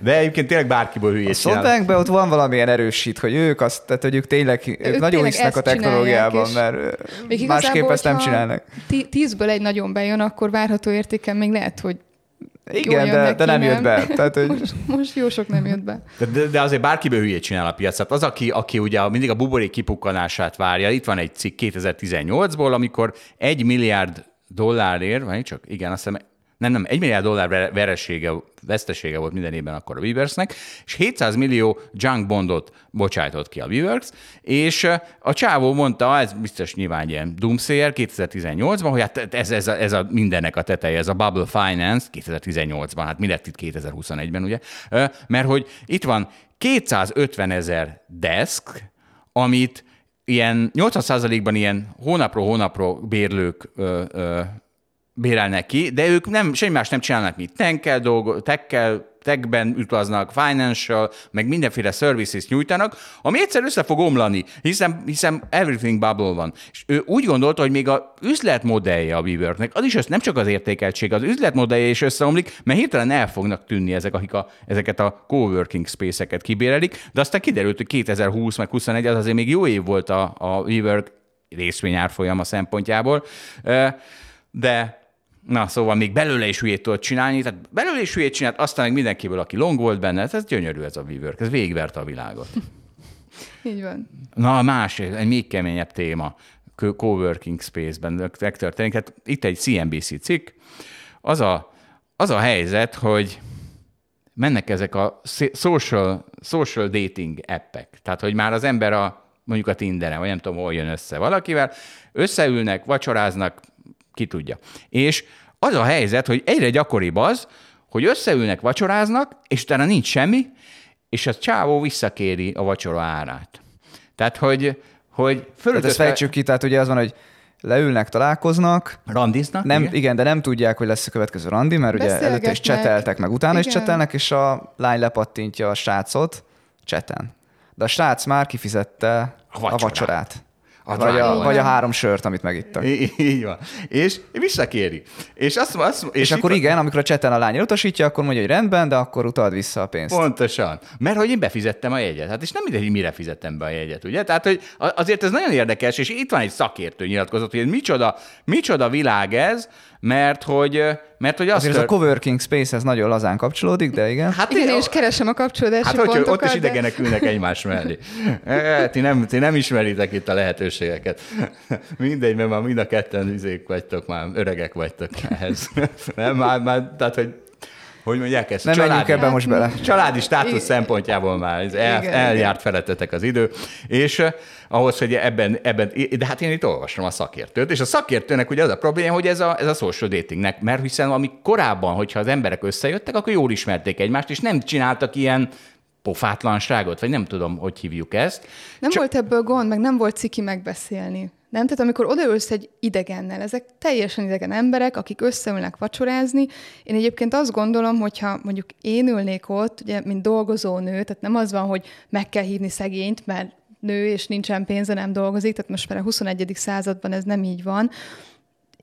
De egyébként tényleg bárkiből hülyét ebben ott van valamilyen erősít, hogy ők azt, tehát hogy ők tényleg, ők, ők nagyon hisznek a technológiában, mert másképp ezt nem csinálnak. Tízből egy nagyon bejön, akkor várható értéken még lehet, hogy igen, de, neki, de nem, nem jött be. Tehát, hogy... most, most jó sok nem jött be. De, de, de azért bárkiből hülyét csinál a piac. Tehát az, aki, aki ugye mindig a buborék kipukkanását várja, itt van egy cikk 2018-ból, amikor egy milliárd dollárért, vagy csak igen, azt hiszem nem, nem, egy milliárd dollár veresége, vesztesége volt minden évben akkor a Weaversnek, és 700 millió junk bondot bocsájtott ki a Weavers, és a csávó mondta, ez biztos nyilván ilyen doomsayer 2018-ban, hogy hát ez, ez, a, ez a mindennek a teteje, ez a bubble finance 2018-ban, hát mi lett itt 2021-ben, ugye? Mert hogy itt van 250 ezer desk, amit ilyen 80%-ban ilyen hónapról hónapról bérlők ö, ö, bérelnek ki, de ők nem, semmi más nem csinálnak, mint tekkel, dolgo, tekkel techben utaznak, financial, meg mindenféle services nyújtanak, ami egyszer össze fog omlani, hiszen, hiszen everything bubble van. És ő úgy gondolta, hogy még a üzletmodellje a WeWorknek, az is nem csak az értékeltség, az üzletmodellje is összeomlik, mert hirtelen el fognak tűnni ezek, akik a, ezeket a coworking space-eket kibérelik, de aztán kiderült, hogy 2020 meg 21 az azért még jó év volt a, a WeWork részvényárfolyama szempontjából, de Na, szóval még belőle is hülyét tudott csinálni, tehát belőle is hülyét csinált, aztán meg mindenkiből, aki long volt benne, ez gyönyörű ez a WeWork, ez végigverte a világot. Így van. Na, a más, egy még keményebb téma, coworking space-ben megtörténik. Hát itt egy CNBC cikk, az a, az a helyzet, hogy mennek ezek a social, social dating appek. Tehát, hogy már az ember a, mondjuk a Tinderen, vagy nem tudom, hol jön össze valakivel, összeülnek, vacsoráznak, ki tudja. És az a helyzet, hogy egyre gyakoribb az, hogy összeülnek, vacsoráznak, és utána nincs semmi, és a csávó visszakéri a vacsora árát. Tehát, hogy, hogy Tehát ezt fejtsük ki, tehát ugye az van, hogy leülnek, találkoznak. Randiznak? Nem, igen. igen, de nem tudják, hogy lesz a következő randi, mert ugye előtte is cseteltek, meg utána igen. is csetelnek, és a lány lepattintja a srácot cseten. De a srác már kifizette a vacsorát. A vacsorát. A vagy, a, vagy a három sört, amit megittak. Í- így van. És visszakéri. És, azt, azt, és, és akkor igen, amikor a cseten a lány utasítja, akkor mondja, hogy rendben, de akkor utald vissza a pénzt. Pontosan. Mert hogy én befizettem a jegyet. Hát és nem mindegy, hogy mire fizettem be a jegyet, ugye? Tehát, hogy azért ez nagyon érdekes, és itt van egy szakértő nyilatkozat, hogy micsoda, micsoda világ ez, mert hogy, mert hogy azt Azért tör... ez a coworking space ez nagyon lazán kapcsolódik, de igen. Hát igen, én, és keresem a kapcsolódási hát, pontokat. ott is idegenek de... ülnek egymás mellé. E, ti, nem, ti nem ismeritek itt a lehetőségeket. Mindegy, mert már mind a ketten üzék vagytok, már öregek vagytok ehhez. Nem, már, már, tehát, hogy hogy mondják ezt? Nem családi, ebben most bele. Családi státusz szempontjából már el, igen, eljárt igen. felettetek az idő, és uh, ahhoz, hogy ebben, ebben, de hát én itt olvasom a szakértőt, és a szakértőnek ugye az a probléma, hogy ez a, ez a social datingnek, mert hiszen ami korábban, hogyha az emberek összejöttek, akkor jól ismerték egymást, és nem csináltak ilyen pofátlanságot, vagy nem tudom, hogy hívjuk ezt. Nem Csak... volt ebből gond, meg nem volt ciki megbeszélni. Nem? Tehát amikor odaülsz egy idegennel, ezek teljesen idegen emberek, akik összeülnek vacsorázni. Én egyébként azt gondolom, hogyha mondjuk én ülnék ott, ugye, mint dolgozó nő, tehát nem az van, hogy meg kell hívni szegényt, mert nő, és nincsen pénze, nem dolgozik, tehát most már a 21. században ez nem így van.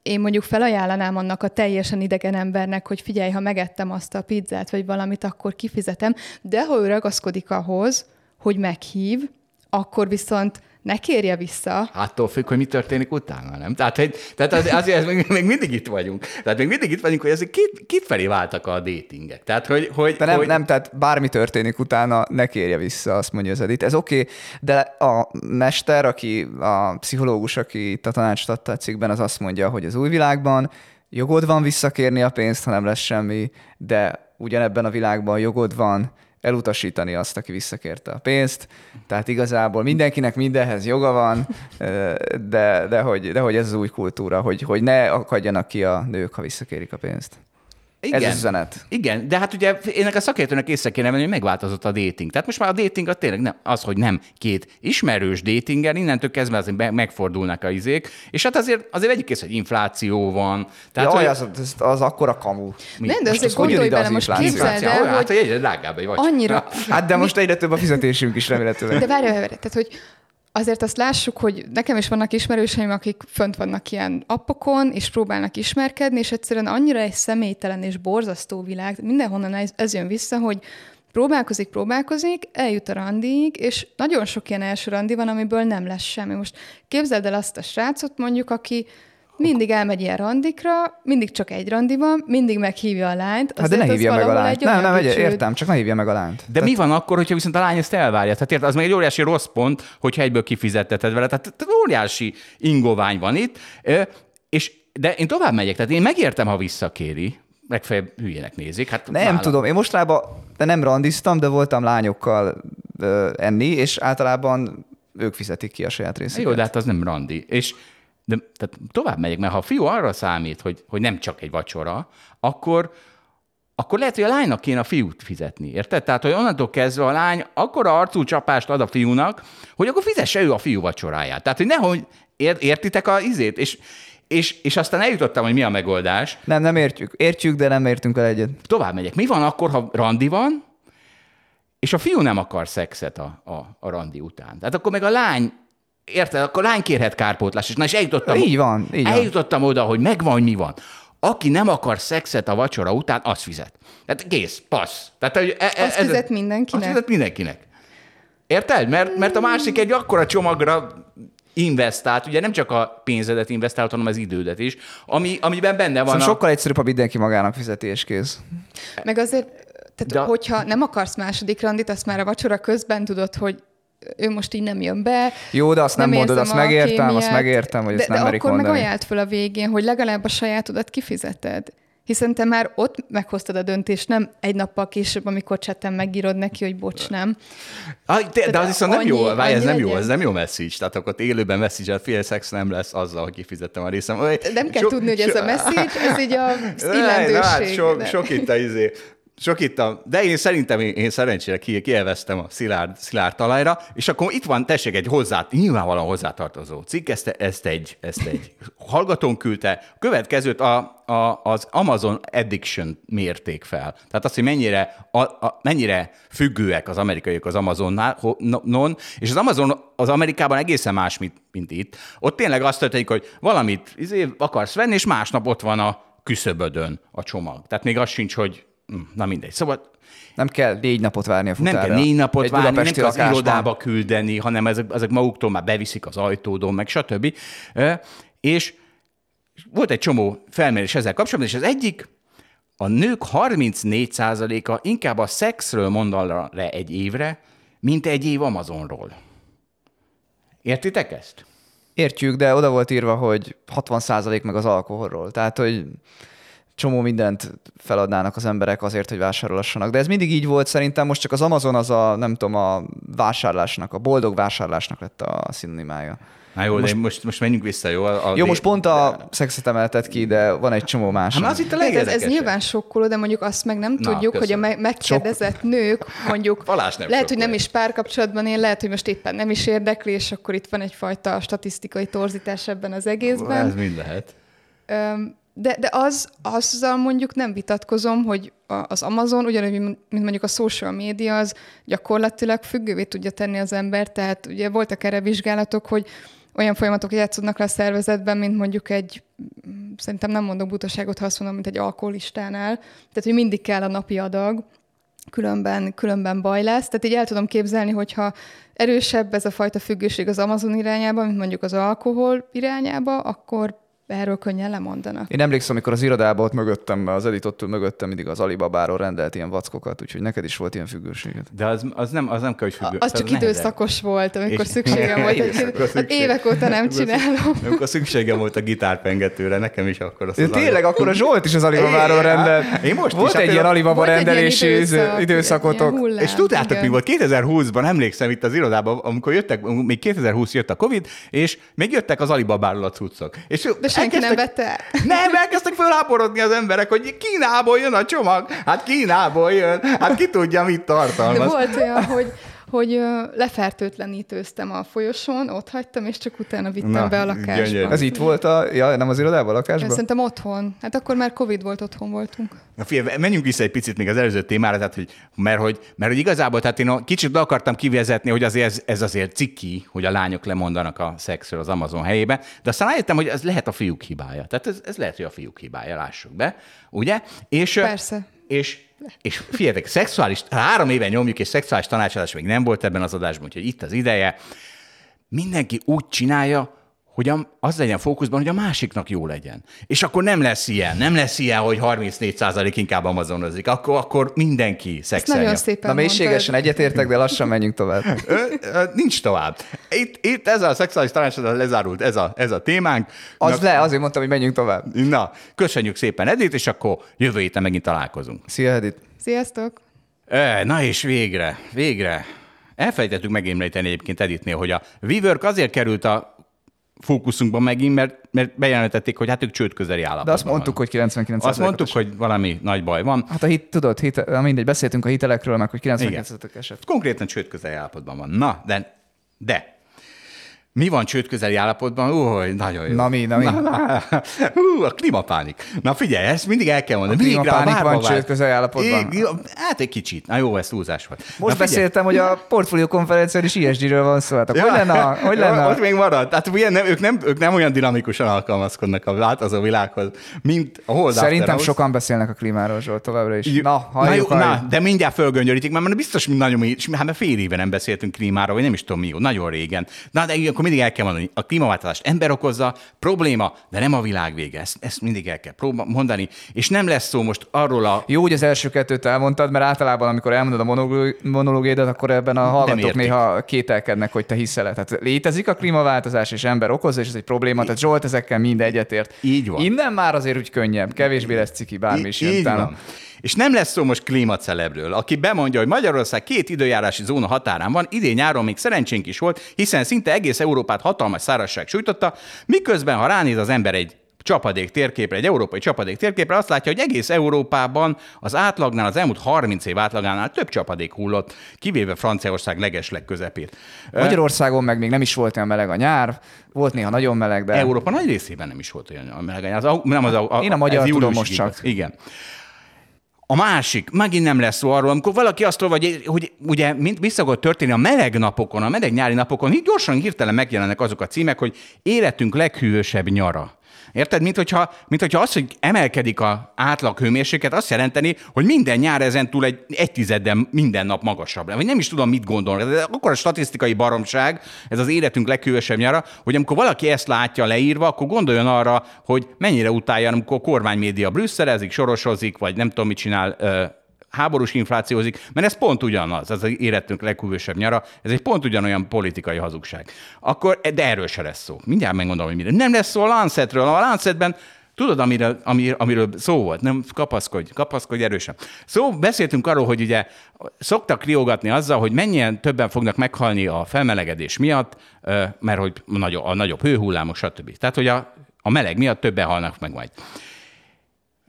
Én mondjuk felajánlanám annak a teljesen idegen embernek, hogy figyelj, ha megettem azt a pizzát, vagy valamit, akkor kifizetem, de ha ő ragaszkodik ahhoz, hogy meghív, akkor viszont ne kérje vissza. Attól függ, hogy mi történik utána, nem? Tehát, hogy, tehát az, azért még, még, mindig itt vagyunk. Tehát még mindig itt vagyunk, hogy ezek kit, kit felé váltak a datingek. Tehát, hogy, hogy, de nem, hogy... nem, tehát bármi történik utána, ne kérje vissza, azt mondja az Edith. Ez oké, okay, de a mester, aki a pszichológus, aki itt a tanácsot adta a cikkben, az azt mondja, hogy az új világban jogod van visszakérni a pénzt, ha nem lesz semmi, de ugyanebben a világban jogod van elutasítani azt, aki visszakérte a pénzt. Tehát igazából mindenkinek mindenhez joga van, de, de, hogy, de hogy ez az új kultúra, hogy, hogy ne akadjanak ki a nők, ha visszakérik a pénzt. Igen. Ez az üzenet. Igen, de hát ugye énnek a szakértőnek észre kéne venni, hogy megváltozott a dating. Tehát most már a dating a tényleg nem, az, hogy nem két ismerős datingen, innentől kezdve azért megfordulnak a izék, és hát azért, azért vegyük észre, hogy infláció van. Tehát, Jaj, hogy... az, az, az akkora kamu. Mi? Nem, de azért gondolj bele, most képzeld el, hogy... Hát, egyre drágább egy vagy. Annyira... Hát de most egyre több a fizetésünk is remélhetőleg. De várj, várj, tehát hogy azért azt lássuk, hogy nekem is vannak ismerőseim, akik fönt vannak ilyen appokon, és próbálnak ismerkedni, és egyszerűen annyira egy személytelen és borzasztó világ, mindenhonnan ez, ez jön vissza, hogy próbálkozik, próbálkozik, eljut a randiig, és nagyon sok ilyen első randi van, amiből nem lesz semmi. Most képzeld el azt a srácot mondjuk, aki mindig elmegy ilyen randikra, mindig csak egy randi van, mindig meghívja a lányt. Hát de ne hívja meg a lányt. Nem, nem, egy, értem, csak ne hívja meg a lányt. De Tehát... mi van akkor, hogyha viszont a lány ezt elvárja? Tehát érted, az meg egy óriási rossz pont, hogyha egyből kifizetteted vele. Tehát, tehát óriási ingovány van itt. És, de én tovább megyek, tehát én megértem, ha visszakéri, legfeljebb hülyének nézik. Hát nem vállal. tudom, én mostanában de nem randiztam, de voltam lányokkal ö, enni, és általában ők fizetik ki a saját részüket. Jó, de hát az nem randi. És de tehát tovább megyek, mert ha a fiú arra számít, hogy, hogy nem csak egy vacsora, akkor, akkor lehet, hogy a lánynak kéne a fiút fizetni, érted? Tehát, hogy onnantól kezdve a lány akkora arcú csapást ad a fiúnak, hogy akkor fizesse ő a fiú vacsoráját. Tehát, hogy nehogy ér, értitek a izét, és És, és aztán eljutottam, hogy mi a megoldás. Nem, nem értjük. Értjük, de nem értünk el egyet. Tovább megyek. Mi van akkor, ha randi van, és a fiú nem akar szexet a, a, a randi után? Tehát akkor meg a lány Érted? Akkor lány kérhet kárpótlást. Na és eljutottam, Így van, így van. eljutottam oda, hogy megvan, hogy mi van. Aki nem akar szexet a vacsora után, az fizet. Tehát kész, passz. Tehát, hogy e, e, Azt fizet mindenkinek? Azt fizet mindenkinek. Érted? Mert, mert a másik egy akkora csomagra investált, ugye nem csak a pénzedet investált, hanem az idődet is, ami, amiben benne van Szóval a... sokkal egyszerűbb, ha mindenki magának fizeti és kész. Meg azért, tehát De- hogyha nem akarsz második randit, azt már a vacsora közben tudod, hogy ő most így nem jön be. Jó, de azt nem mondod, érzem azt megértem, azt megértem, hogy de, ezt nem de merik akkor meg mondani. ajánlt föl a végén, hogy legalább a sajátodat kifizeted. Hiszen te már ott meghoztad a döntést, nem egy nappal később, amikor csetem megírod neki, hogy bocs, nem. Ah, de, de az Tehát viszont nem annyi- jó, várj, ez annyi nem jó, ez nem jó message. Tehát akkor ott élőben message a fél szex nem lesz azzal, hogy kifizettem a részem. Nem kell so- tudni, hogy ez so- a message, ez így a Ne, na, hát illendőség. sok, de- sok itt a izé. Sok a, de én szerintem én, én szerencsére ki, kielveztem a szilárd, szilárd talajra, és akkor itt van, tessék, egy hozzá, nyilvánvalóan hozzátartozó cikk, ezt, ezt, egy, ezt egy hallgatón küldte. Következőt a, a, az Amazon Addiction mérték fel. Tehát azt, hogy mennyire, a, a, mennyire függőek az amerikaiak az Amazonnál, ho- no- non, és az Amazon az Amerikában egészen más, mint, mint itt. Ott tényleg azt történik, hogy valamit izé, akarsz venni, és másnap ott van a küszöbödön a csomag. Tehát még az sincs, hogy na mindegy. Szóval Nem kell négy napot várni a nem futárra. kell négy napot Egy várni, nem kell az irodába küldeni, hanem ezek, ezek maguktól már beviszik az ajtódon, meg stb. És volt egy csomó felmérés ezzel kapcsolatban, és az egyik, a nők 34%-a inkább a szexről mondal le egy évre, mint egy év Amazonról. Értitek ezt? Értjük, de oda volt írva, hogy 60% meg az alkoholról. Tehát, hogy csomó mindent feladnának az emberek azért, hogy vásárolhassanak. De ez mindig így volt, szerintem most csak az Amazon az a, nem tudom, a vásárlásnak, a boldog vásárlásnak lett a szinonimája. Na jó, most, de most, most menjünk vissza, jó? A, a Jó, most pont a szexet emelted ki, de van egy csomó más. Hát az itt a Tehát ez, ez nyilván sokkoló, de mondjuk azt meg nem Na, tudjuk, hogy a köszönöm. me- megkérdezett nők mondjuk nem lehet, hogy nem is párkapcsolatban él, lehet, hogy most éppen nem is érdekli, és akkor itt van egyfajta statisztikai torzítás ebben az egészben. Ez mind lehet. Öm, De, de az, azzal mondjuk nem vitatkozom, hogy az Amazon, ugyanúgy, mint mondjuk a social media, az gyakorlatilag függővé tudja tenni az embert, tehát ugye voltak erre vizsgálatok, hogy olyan folyamatok játszódnak le a szervezetben, mint mondjuk egy, szerintem nem mondok butaságot, ha azt mondom, mint egy alkoholistánál, tehát hogy mindig kell a napi adag, különben, különben baj lesz. Tehát így el tudom képzelni, hogyha erősebb ez a fajta függőség az Amazon irányába, mint mondjuk az alkohol irányába, akkor erről könnyen lemondanak. Én emlékszem, amikor az irodában ott mögöttem, az ott ül mögöttem mindig az Alibabáról rendelt ilyen vackokat, úgyhogy neked is volt ilyen függőséged. De az, az, nem, az nem kell, hogy függő. Az csak nehezebb. időszakos volt, amikor És- szükségem volt. Időszakos Hát szükség. évek óta nem csinálom. Amikor szükségem volt a gitárpengetőre, nekem is akkor az Ja, tényleg, akkor a Zsolt is az Alibabáról rendelt. én most is, Volt hát egy én ilyen Alibaba egy rendelési időszak, időszakotok. ilyen hullám, És tudjátok, igen. mi volt? 2020-ban emlékszem itt az irodában, amikor jöttek, még 2020 jött a Covid, és még jöttek az Alibabáról a cuccok. És De senki nem vette. Nem, elkezdtek fölháborodni az emberek, hogy Kínából jön a csomag. Hát Kínából jön. Hát ki tudja, mit De tartalmaz. volt olyan, hogy, hogy lefertőtlenítőztem a folyosón, ott hagytam, és csak utána vittem Na, be a lakásba. gyönyörű. Ez itt volt a, ja, nem az irodában, a lakásban? Szerintem otthon. Hát akkor már Covid volt, otthon voltunk. Na figyelj, menjünk vissza egy picit még az előző témára, tehát, hogy, mert, hogy, mert hogy igazából, tehát én kicsit be akartam kivezetni, hogy azért ez, ez azért ciki, hogy a lányok lemondanak a szexről az Amazon helyébe, de aztán rájöttem, hogy ez lehet a fiúk hibája. Tehát ez, ez lehet, hogy a fiúk hibája, lássuk be, ugye? És, Persze. És, és figyeljetek, szexuális, három éve nyomjuk, és szexuális tanácsadás még nem volt ebben az adásban, úgyhogy itt az ideje. Mindenki úgy csinálja, hogy a, az legyen fókuszban, hogy a másiknak jó legyen. És akkor nem lesz ilyen, nem lesz ilyen, hogy 34% inkább amazonozik. Akkor, akkor mindenki szexelje. nagyon szépen Na mélységesen egyetértek, de lassan menjünk tovább. Ö, ö, nincs tovább. Itt, itt ez a szexuális tanácsadás lezárult, ez a, ez a témánk. Az Na, le, azért mondtam, hogy menjünk tovább. na, köszönjük szépen Edith, és akkor jövő héten megint találkozunk. Szia, Edith. Sziasztok! Na és végre, végre. Elfelejtettük megemlíteni egyébként Editnél, hogy a WeWork azért került a fókuszunkba megint, mert, mert bejelentették, hogy hát ők csőd közeli állapotban De azt mondtuk, vannak. hogy 99 Azt mondtuk, hogy valami nagy baj van. Hát a hit, tudod, hit, mindegy, beszéltünk a hitelekről, meg hogy 99 eset. Konkrétan csőd közeli állapotban van. Na, de, de Mi van csődközeli állapotban? Új, nagyon jó. Na mi, na mi? Na, hú, a klímapánik. Na figyelj, ezt mindig el kell mondani. A klímapánik várva van várt. csődközeli állapotban? Ég- Hát egy kicsit. Na jó, ez túlzás volt. Most Na, beszéltem, hogy a portfólió konferencián is ESG-ről van szó. Hát akkor hogy lenne, a- hogy Ja, lenne a- Ott még marad. Tehát ugye nem, ők, nem, ők nem olyan dinamikusan alkalmazkodnak a változó világhoz, mint a Hold Szerintem After sokan beszélnek a klímáról, Zsolt, továbbra is. Jó, Na, halljuk, na, jó, halljuk. na, de mindjárt fölgöngyörítik, mert biztos, hogy nagyon, hát már fél éve nem beszéltünk klímáról, vagy nem is tudom mi, nagyon régen. Na, de akkor mindig el kell mondani, a klímaváltozást ember okozza, probléma, de nem a világ vége. Ezt, ezt mindig el kell próba- mondani. És nem lesz szó most arról a Jó, hogy az első kettőt elmondtad, mert általában, amikor elmondod a monológ- monológiédat, akkor ebben a hallgatók néha kételkednek, hogy te hiszel. Tehát létezik a klímaváltozás, és ember okozza, és ez egy probléma. Tehát Zsolt ezekkel mind egyetért. Így van. Innen már azért úgy könnyebb, kevésbé lesz ciki, bármi is jön. És nem lesz szó most klímacelebről, aki bemondja, hogy Magyarország két időjárási zóna határán van, idén nyáron még szerencsénk is volt, hiszen szinte egész Európát hatalmas szárazság sújtotta, miközben ha ránéz az ember egy csapadék térképre, egy európai csapadék térképre, azt látja, hogy egész Európában az átlagnál, az elmúlt 30 év átlagánál több csapadék hullott, kivéve Franciaország legesleg közepét. Magyarországon meg még nem is volt olyan meleg a nyár, volt néha nagyon meleg, de Európa nagy részében nem is volt olyan a meleg. Az, nem az, a, a, Én a magyar tudom most igaz. csak. Igen. A másik, megint nem lesz szó arról, amikor valaki azt hogy, hogy ugye mint visszagott történni a meleg napokon, a meleg nyári napokon, így gyorsan hirtelen megjelennek azok a címek, hogy életünk leghűvösebb nyara. Érted? Mint hogyha, mint hogyha az, hogy emelkedik a átlag hőmérséklet, azt jelenteni, hogy minden nyár ezen túl egy, egy tizeddel minden nap magasabb. Vagy nem is tudom, mit gondolnak. Ez akkor a statisztikai baromság, ez az életünk leghűvösebb nyara, hogy amikor valaki ezt látja leírva, akkor gondoljon arra, hogy mennyire utálja, amikor a kormánymédia brüsszelezik, sorosozik, vagy nem tudom, mit csinál, háborús inflációzik, mert ez pont ugyanaz, ez az életünk leghűvösebb nyara, ez egy pont ugyanolyan politikai hazugság. Akkor, de erről se lesz szó. Mindjárt megmondom, hogy mire. Nem lesz szó a Lancetről. A Lancetben Tudod, amiről, amir, amiről szó volt? Nem, kapaszkodj, kapaszkodj erősen. Szó, beszéltünk arról, hogy ugye szoktak riogatni azzal, hogy mennyien többen fognak meghalni a felmelegedés miatt, mert hogy nagyobb, a nagyobb hőhullámok, stb. Tehát, hogy a, a meleg miatt többen halnak meg majd.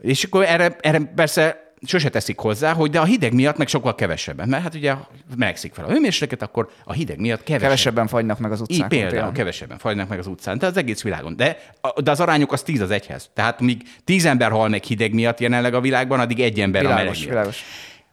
És akkor erre, erre persze sose teszik hozzá, hogy de a hideg miatt meg sokkal kevesebben. Mert hát ugye melegszik fel a hőmérséklet, akkor a hideg miatt kevesebb. kevesebben fagynak meg az Így utcákon. például tényleg. kevesebben fagynak meg az utcán, de az egész világon. De, de az arányok az tíz az egyhez. Tehát míg tíz ember hal meg hideg miatt jelenleg a világban, addig egy ember a meleg Világos, miatt. világos.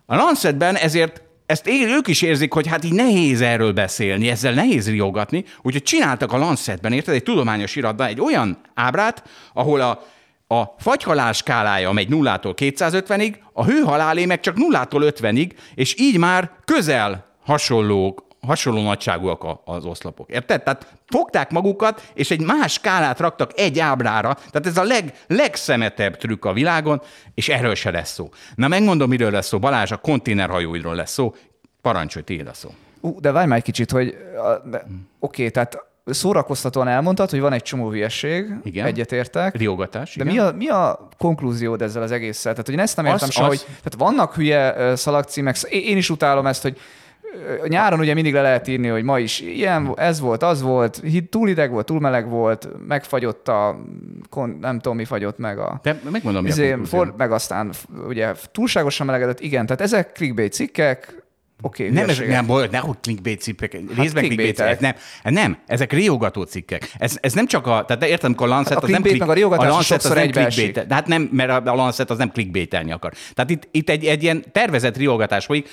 A Lancetben ezért ezt ők is érzik, hogy hát így nehéz erről beszélni, ezzel nehéz riogatni, úgyhogy csináltak a Lancetben, érted, egy tudományos iratban egy olyan ábrát, ahol a, a fagyhalál skálája megy 0-tól 250-ig, a hőhalálé meg csak 0-tól 50-ig, és így már közel hasonlók, hasonló nagyságúak az oszlopok. Érted? Tehát fogták magukat, és egy más skálát raktak egy ábrára, tehát ez a leg, legszemetebb trükk a világon, és erről se lesz szó. Na megmondom, miről lesz szó. Balázs, a konténerhajóidról lesz szó. Parancsolj, tiéd a szó. Ú, de várj már egy kicsit, hogy oké, tehát szórakoztatóan elmondtad, hogy van egy csomó hülyesség, Igen. egyetértek. Riogatás, De igen. mi a, mi a konklúziód ezzel az egésszel? Tehát, hogy én ezt nem Az- értem se, az- hogy tehát vannak hülye szalagcímek, én is utálom ezt, hogy nyáron ugye mindig le lehet írni, hogy ma is ilyen, ez volt, az volt, túl hideg volt, túl meleg volt, megfagyott a, nem tudom, mi fagyott meg a... De megmondom, mi a Izé, for, meg aztán ugye túlságosan melegedett, igen, tehát ezek clickbait cikkek, oké, okay, Nem, ezek nem nehogy clickbait cikkek, részben clickbait cikkek, nem, nem, ezek riogató cikkek. Ez, ez nem csak a, tehát értem, amikor a Lancet Hát a az nem clickbait meg a riogatás a Lancet az nem clickbait, de hát nem, mert a- a Lancet az nem clickbaitelni akar. Tehát itt, itt egy, egy ilyen tervezett riogatás folyik,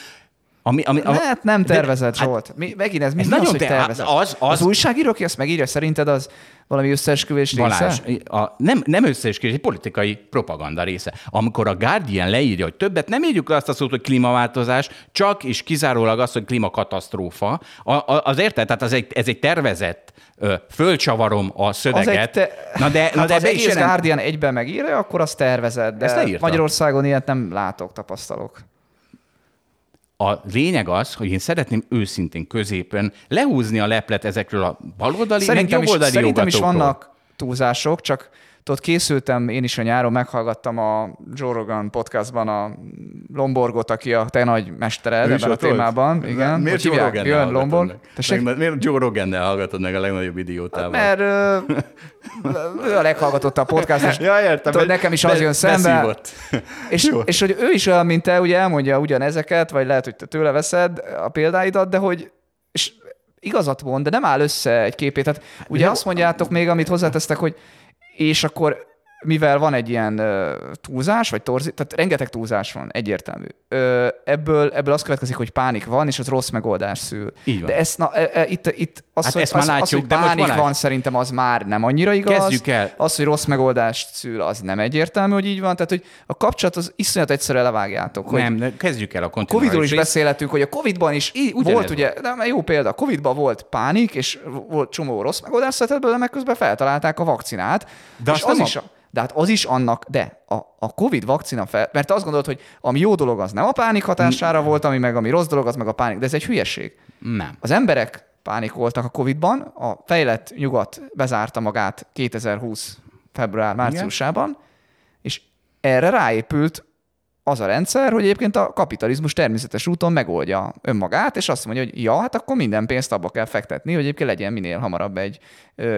ami, ami, a- Hát nem de- tervezett, hát Zsolt. Mi, megint ez, ez az, nagyon te- tervezett? az- az- az újságíró, aki ezt megírja, szerinted az valami összeesküvés Balázs, része? a, nem, nem összeesküvés, egy politikai propaganda része. Amikor a Guardian leírja, hogy többet nem írjuk azt a szót, hogy klímaváltozás, csak és kizárólag az, hogy klímakatasztrófa, a, a, az érted? Tehát az egy, ez egy tervezett, ö, fölcsavarom a Az szöveget. te... Na de, na hát de az egész Guardian egyben megírja, akkor az tervezett, de Ezt. Magyarországon ilyet nem látok, tapasztalok. A lényeg az, hogy én szeretném őszintén középen lehúzni a leplet ezekről a baloldali, Szerintem meg is, jobboldali szerintem is vannak túlzások, csak tudod, készültem én is a nyáron, meghallgattam a Joe Rogan podcastban a Lomborgot, aki a te nagy mestered is ebben a volt? témában. Igen. Miért Joe? Rogan-nel Jön Lomborg. meg? Tessék? Meg- Miért Joe Rogan-nel hallgatod meg a legnagyobb idiótával? Mert ő a leghallgatottabb podcast, és Ja, értem. tudod, nekem is az jön szembe. És, Jó. és hogy ő is olyan, mint te, ugye elmondja ugyanezeket, vagy lehet, hogy te tőle veszed a példáidat, de hogy és igazat mond, de nem áll össze egy képét. Tehát ugye azt mondjátok még, amit hozzátesztek, hogy és akkor mivel van egy ilyen uh, túlzás, vagy torzít, tehát rengeteg túlzás van, egyértelmű. Ebből, ebből az következik, hogy pánik van, és az rossz megoldás szül. Így van. De ezt, na, e, e, itt, itt az, Hát hogy, ezt már az, az, látjuk, hogy de pánik Balázs- van, szerintem az már nem annyira igaz. Kezdjük el. Az, hogy rossz megoldást szül, az nem egyértelmű, hogy így van. Tehát, hogy a kapcsolat az iszonyat egyszerre levágjátok. Hogy Nem, de kezdjük el a a Covidról is beszélhetünk, hogy a Covidban is í- Ugyanez volt ugye, nem, jó példa, a Covidban volt pánik, és volt csomó rossz megoldás született belőle, meg közben feltalálták a vakcinát. De és az is a- de hát az is annak, de a, a Covid vakcina fel, mert azt gondolod, hogy ami jó dolog, az nem a pánik hatására volt, ami meg ami rossz dolog, az meg a pánik, de ez egy hülyeség. Nem. Az emberek pánikoltak a Covid-ban, a fejlett nyugat bezárta magát 2020 február márciusában, és erre ráépült az a rendszer, hogy egyébként a kapitalizmus természetes úton megoldja önmagát, és azt mondja, hogy ja, hát akkor minden pénzt abba kell fektetni, hogy egyébként legyen minél hamarabb egy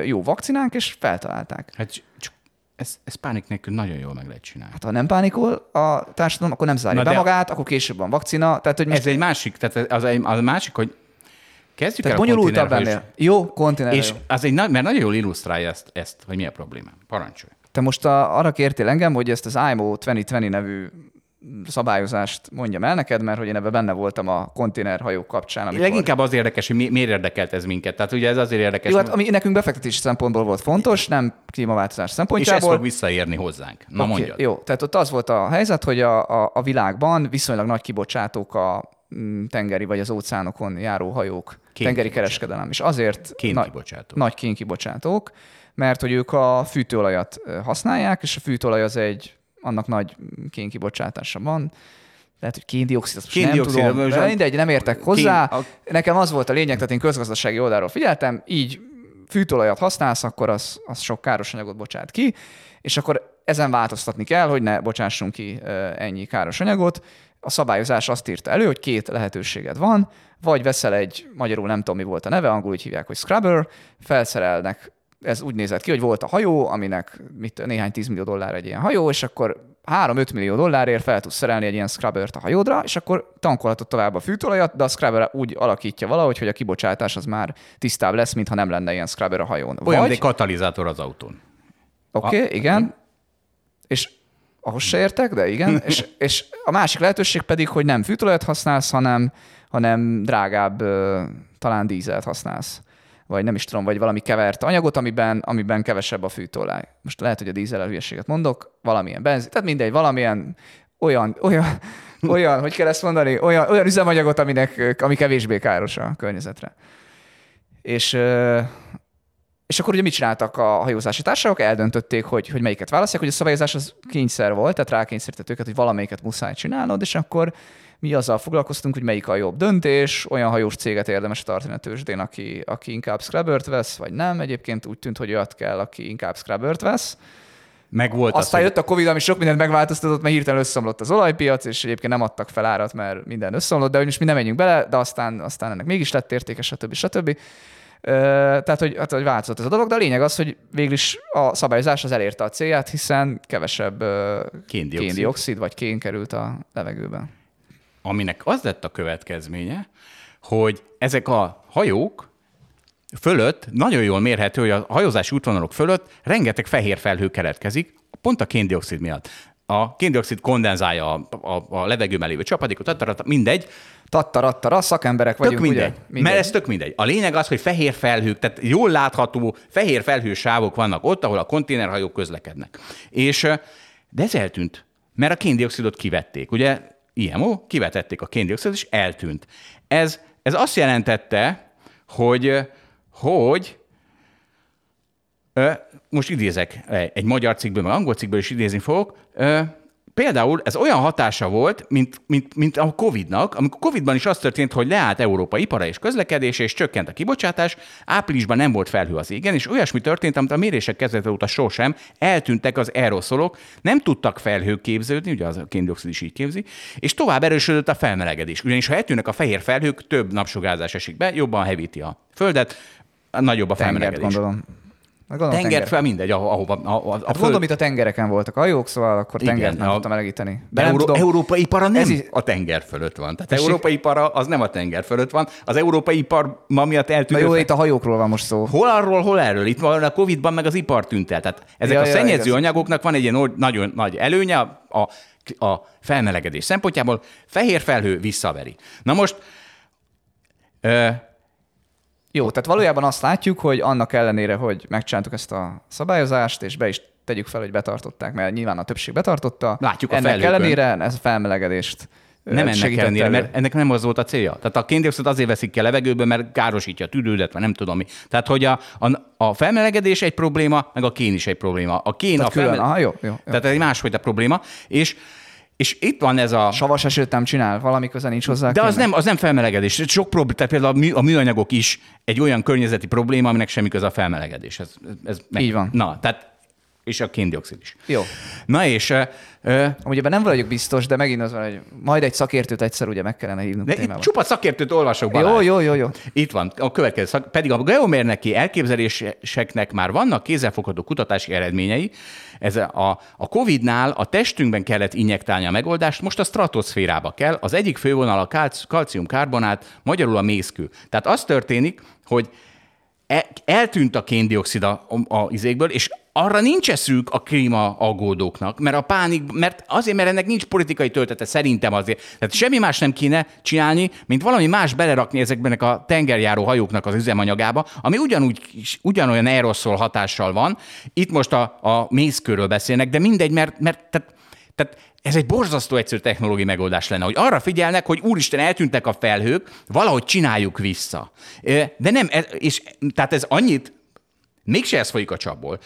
jó vakcinánk, és feltalálták. Hát csak ez, ez pánik nélkül nagyon jól meg lehet csinálni. Hát ha nem pánikol a társadalom, akkor nem zárja Na be magát, akkor később van vakcina. Tehát, hogy most, Ez egy másik, tehát az, egy, az másik, hogy kezdjük tehát el bonyolultabb ennél. Jó, konténer. És jó. az egy, mert nagyon jól illusztrálja ezt, ezt, hogy mi a probléma. Parancsolj. Te most a, arra kértél engem, hogy ezt az IMO 2020 nevű szabályozást mondjam el neked, mert hogy én ebben benne voltam a konténerhajók kapcsán. Amikor... Leginkább az érdekes, hogy mi, miért érdekelt ez minket. Tehát ugye ez azért érdekes, Jó, hát ami nekünk befektetési szempontból volt fontos, nem klímaváltozás és ez szempontjából. fog visszaérni hozzánk. Na Oké, mondjad. Jó, tehát ott az volt a helyzet, hogy a, a, a világban viszonylag nagy kibocsátók a tengeri vagy az óceánokon járó hajók, tengeri kibocsátó. kereskedelem, és azért Kénkibocsátó. nagy kénkibocsátók, mert hogy ők a fűtőolajat használják, és a fűtőolaj az egy, annak nagy kénkibocsátása van. Lehet, hogy kéndioxid, azt most nem tudom, de mindegy, nem értek hozzá. Kén- a- Nekem az volt a lényeg, tehát én közgazdasági oldalról figyeltem, így fűtőolajat használsz, akkor az, az sok káros anyagot bocsát ki, és akkor ezen változtatni kell, hogy ne bocsássunk ki ennyi káros anyagot. A szabályozás azt írta elő, hogy két lehetőséged van, vagy veszel egy, magyarul nem tudom mi volt a neve, angolul úgy hívják, hogy scrubber, felszerelnek, ez úgy nézett ki, hogy volt a hajó, aminek mit, néhány tízmillió dollár egy ilyen hajó, és akkor 3-5 millió dollárért fel tudsz szerelni egy ilyen scrubbert a hajódra, és akkor tankolhatod tovább a fűtolajat, de a scrubber úgy alakítja valahogy, hogy a kibocsátás az már tisztább lesz, mintha nem lenne ilyen scrubber a hajón. Olyan, mint Vagy, egy katalizátor az autón. Oké, okay, A- igen. És ahhoz se értek, de igen. és, és a másik lehetőség pedig, hogy nem fűtolajat használsz, hanem, hanem drágább, talán dízelt használsz. Vagy nem is tudom, vagy valami kevert anyagot, amiben, amiben kevesebb a fűtolaj. Most lehet, hogy a dízel hülyeséget mondok, valamilyen benzin, tehát mindegy, valamilyen olyan, olyan, olyan, hogy kell ezt mondani, olyan, olyan üzemanyagot, aminek, ami kevésbé káros a környezetre. És és akkor ugye mit csináltak a hajózási társaságok? Eldöntötték, hogy, hogy melyiket választják, hogy a szabályozás az kényszer volt, tehát rákényszerített őket, hogy valamelyiket muszáj csinálnod, és akkor mi azzal foglalkoztunk, hogy melyik a jobb döntés, olyan hajós céget érdemes tartani a tőzsdén, aki, aki inkább scrubbert vesz, vagy nem. Egyébként úgy tűnt, hogy olyat kell, aki inkább scrubbert vesz. Meg volt Aztán az, jött a Covid, ami sok mindent megváltoztatott, mert hirtelen összeomlott az olajpiac, és egyébként nem adtak fel árat, mert minden összeomlott, de hogy most mi nem menjünk bele, de aztán, aztán ennek mégis lett értéke, stb. stb. Ö, Tehát, hogy, hát, hogy változott ez a dolog, de a lényeg az, hogy végül is a szabályozás az elérte a célját, hiszen kevesebb Kén-dioxid. kén-dioxid vagy kén került a levegőbe. aminek az lett a következménye, hogy ezek a hajók fölött nagyon jól mérhető, hogy a hajózási útvonalok fölött rengeteg fehér felhő keletkezik, pont a kéndioxid miatt. A kéndioxid kondenzálja a, a, a levegőben lévő csapadékot, mindegy, Tattarattara, szakemberek tök vagyunk, mindegy, ugye? Mert ez tök mindegy. A lényeg az, hogy fehér felhők, tehát jól látható fehér felhősávok vannak ott, ahol a konténerhajók közlekednek. És de ez eltűnt, mert a kéndioxidot kivették. Ugye IMO, kivetették a kéndioxidot, és eltűnt. Ez, ez azt jelentette, hogy, hogy most idézek egy magyar cikkből, meg angol cikkből is idézni fogok. Például ez olyan hatása volt, mint, mint, mint a Covid-nak, amikor Covid-ban is az történt, hogy leállt Európa ipara és közlekedése, és csökkent a kibocsátás, áprilisban nem volt felhő az égen, és olyasmi történt, amit a mérések kezdete óta sosem, eltűntek az aeroszolok, nem tudtak felhők képződni, ugye az a kéndioxid is így képzi, és tovább erősödött a felmelegedés. Ugyanis ha eltűnnek a fehér felhők, több napsugárzás esik be, jobban hevíti a földet, nagyobb a Tengert felmelegedés. gondolom. Gondolom Tenger fel, mindegy, aho- ahova. A, a, Hát föld- mondom, itt a tengereken voltak hajók, szóval akkor Igen, tengert nem a- tudtam melegíteni. De Euró- tudom, európai ipara nem Ez is- a tenger fölött van. Tehát Tessék? európai ipara az nem a tenger fölött van. Az európai ipar ma miatt Na eltűnő... jó, fe- itt a hajókról van most szó. Hol arról, hol erről? Itt van a Covid-ban meg az ipar tűnt el. Tehát ezek Ja, a ja, szennyező igaz. anyagoknak van egy ilyen nagyon nagy előnye a, a, a felmelegedés szempontjából. Fehér felhő visszaveri. Na most ö, Jó, tehát valójában azt látjuk, hogy annak ellenére, hogy megcsináltuk ezt a szabályozást, és be is tegyük fel, hogy betartották, mert nyilván a többség betartotta. Látjuk a Ennek ellenére ez a felmelegedést nem ennek ellenére, elő. mert ennek nem az volt a célja. Tehát a kéndioxid azért veszik ki a levegőből, mert károsítja a tüdődet, vagy nem tudom mi. Tehát, hogy a, a, a felmelegedés egy probléma, meg a kén is egy probléma. A kén Tehát a külön, felmele- aha, jó, jó, jó. Tehát egy másfajta probléma. És, és itt van ez a... Savas esőt nem csinál, valami köze nincs hozzá. De az kéne? nem, az nem felmelegedés. Sok problém, tehát például a, mű, a műanyagok is egy olyan környezeti probléma, aminek semmi köze a felmelegedés. Ez, ez meg, Így van. Na, tehát, és a kéndioxid is. Jó. Na és ö, Amúgy ebben nem vagyok biztos, de megint az van, hogy majd egy szakértőt egyszer ugye meg kellene hívnunk de témában. csupa szakértőt olvasok, Jó, Balázs. jó, jó, jó. Itt van, a következő szak, pedig a geomérneki elképzeléseknek már vannak kézzelfogható kutatási eredményei. Ez a, a COVID-nál a testünkben kellett injektálni a megoldást, most a stratoszférába kell. Az egyik fővonal a kalc, kalciumkarbonát, magyarul a mészkő. Tehát az történik, hogy e- eltűnt a kéndioxid a, a, a izékből, és arra nincs eszük a klíma aggódóknak, mert a pánik, mert azért, mert ennek nincs politikai töltete, szerintem azért. Tehát semmi más nem kéne csinálni, mint valami más belerakni ezekben a tengerjáró hajóknak az üzemanyagába, ami ugyanúgy, ugyanolyan aeroszol hatással van. Itt most a, a mészkőről beszélnek, de mindegy, mert, mert tehát, tehát ez egy borzasztó egyszerű technológiai megoldás lenne, hogy arra figyelnek, hogy úristen, eltűntek a felhők, valahogy csináljuk vissza. De nem, és tehát ez annyit, Mégse ez folyik a csapból.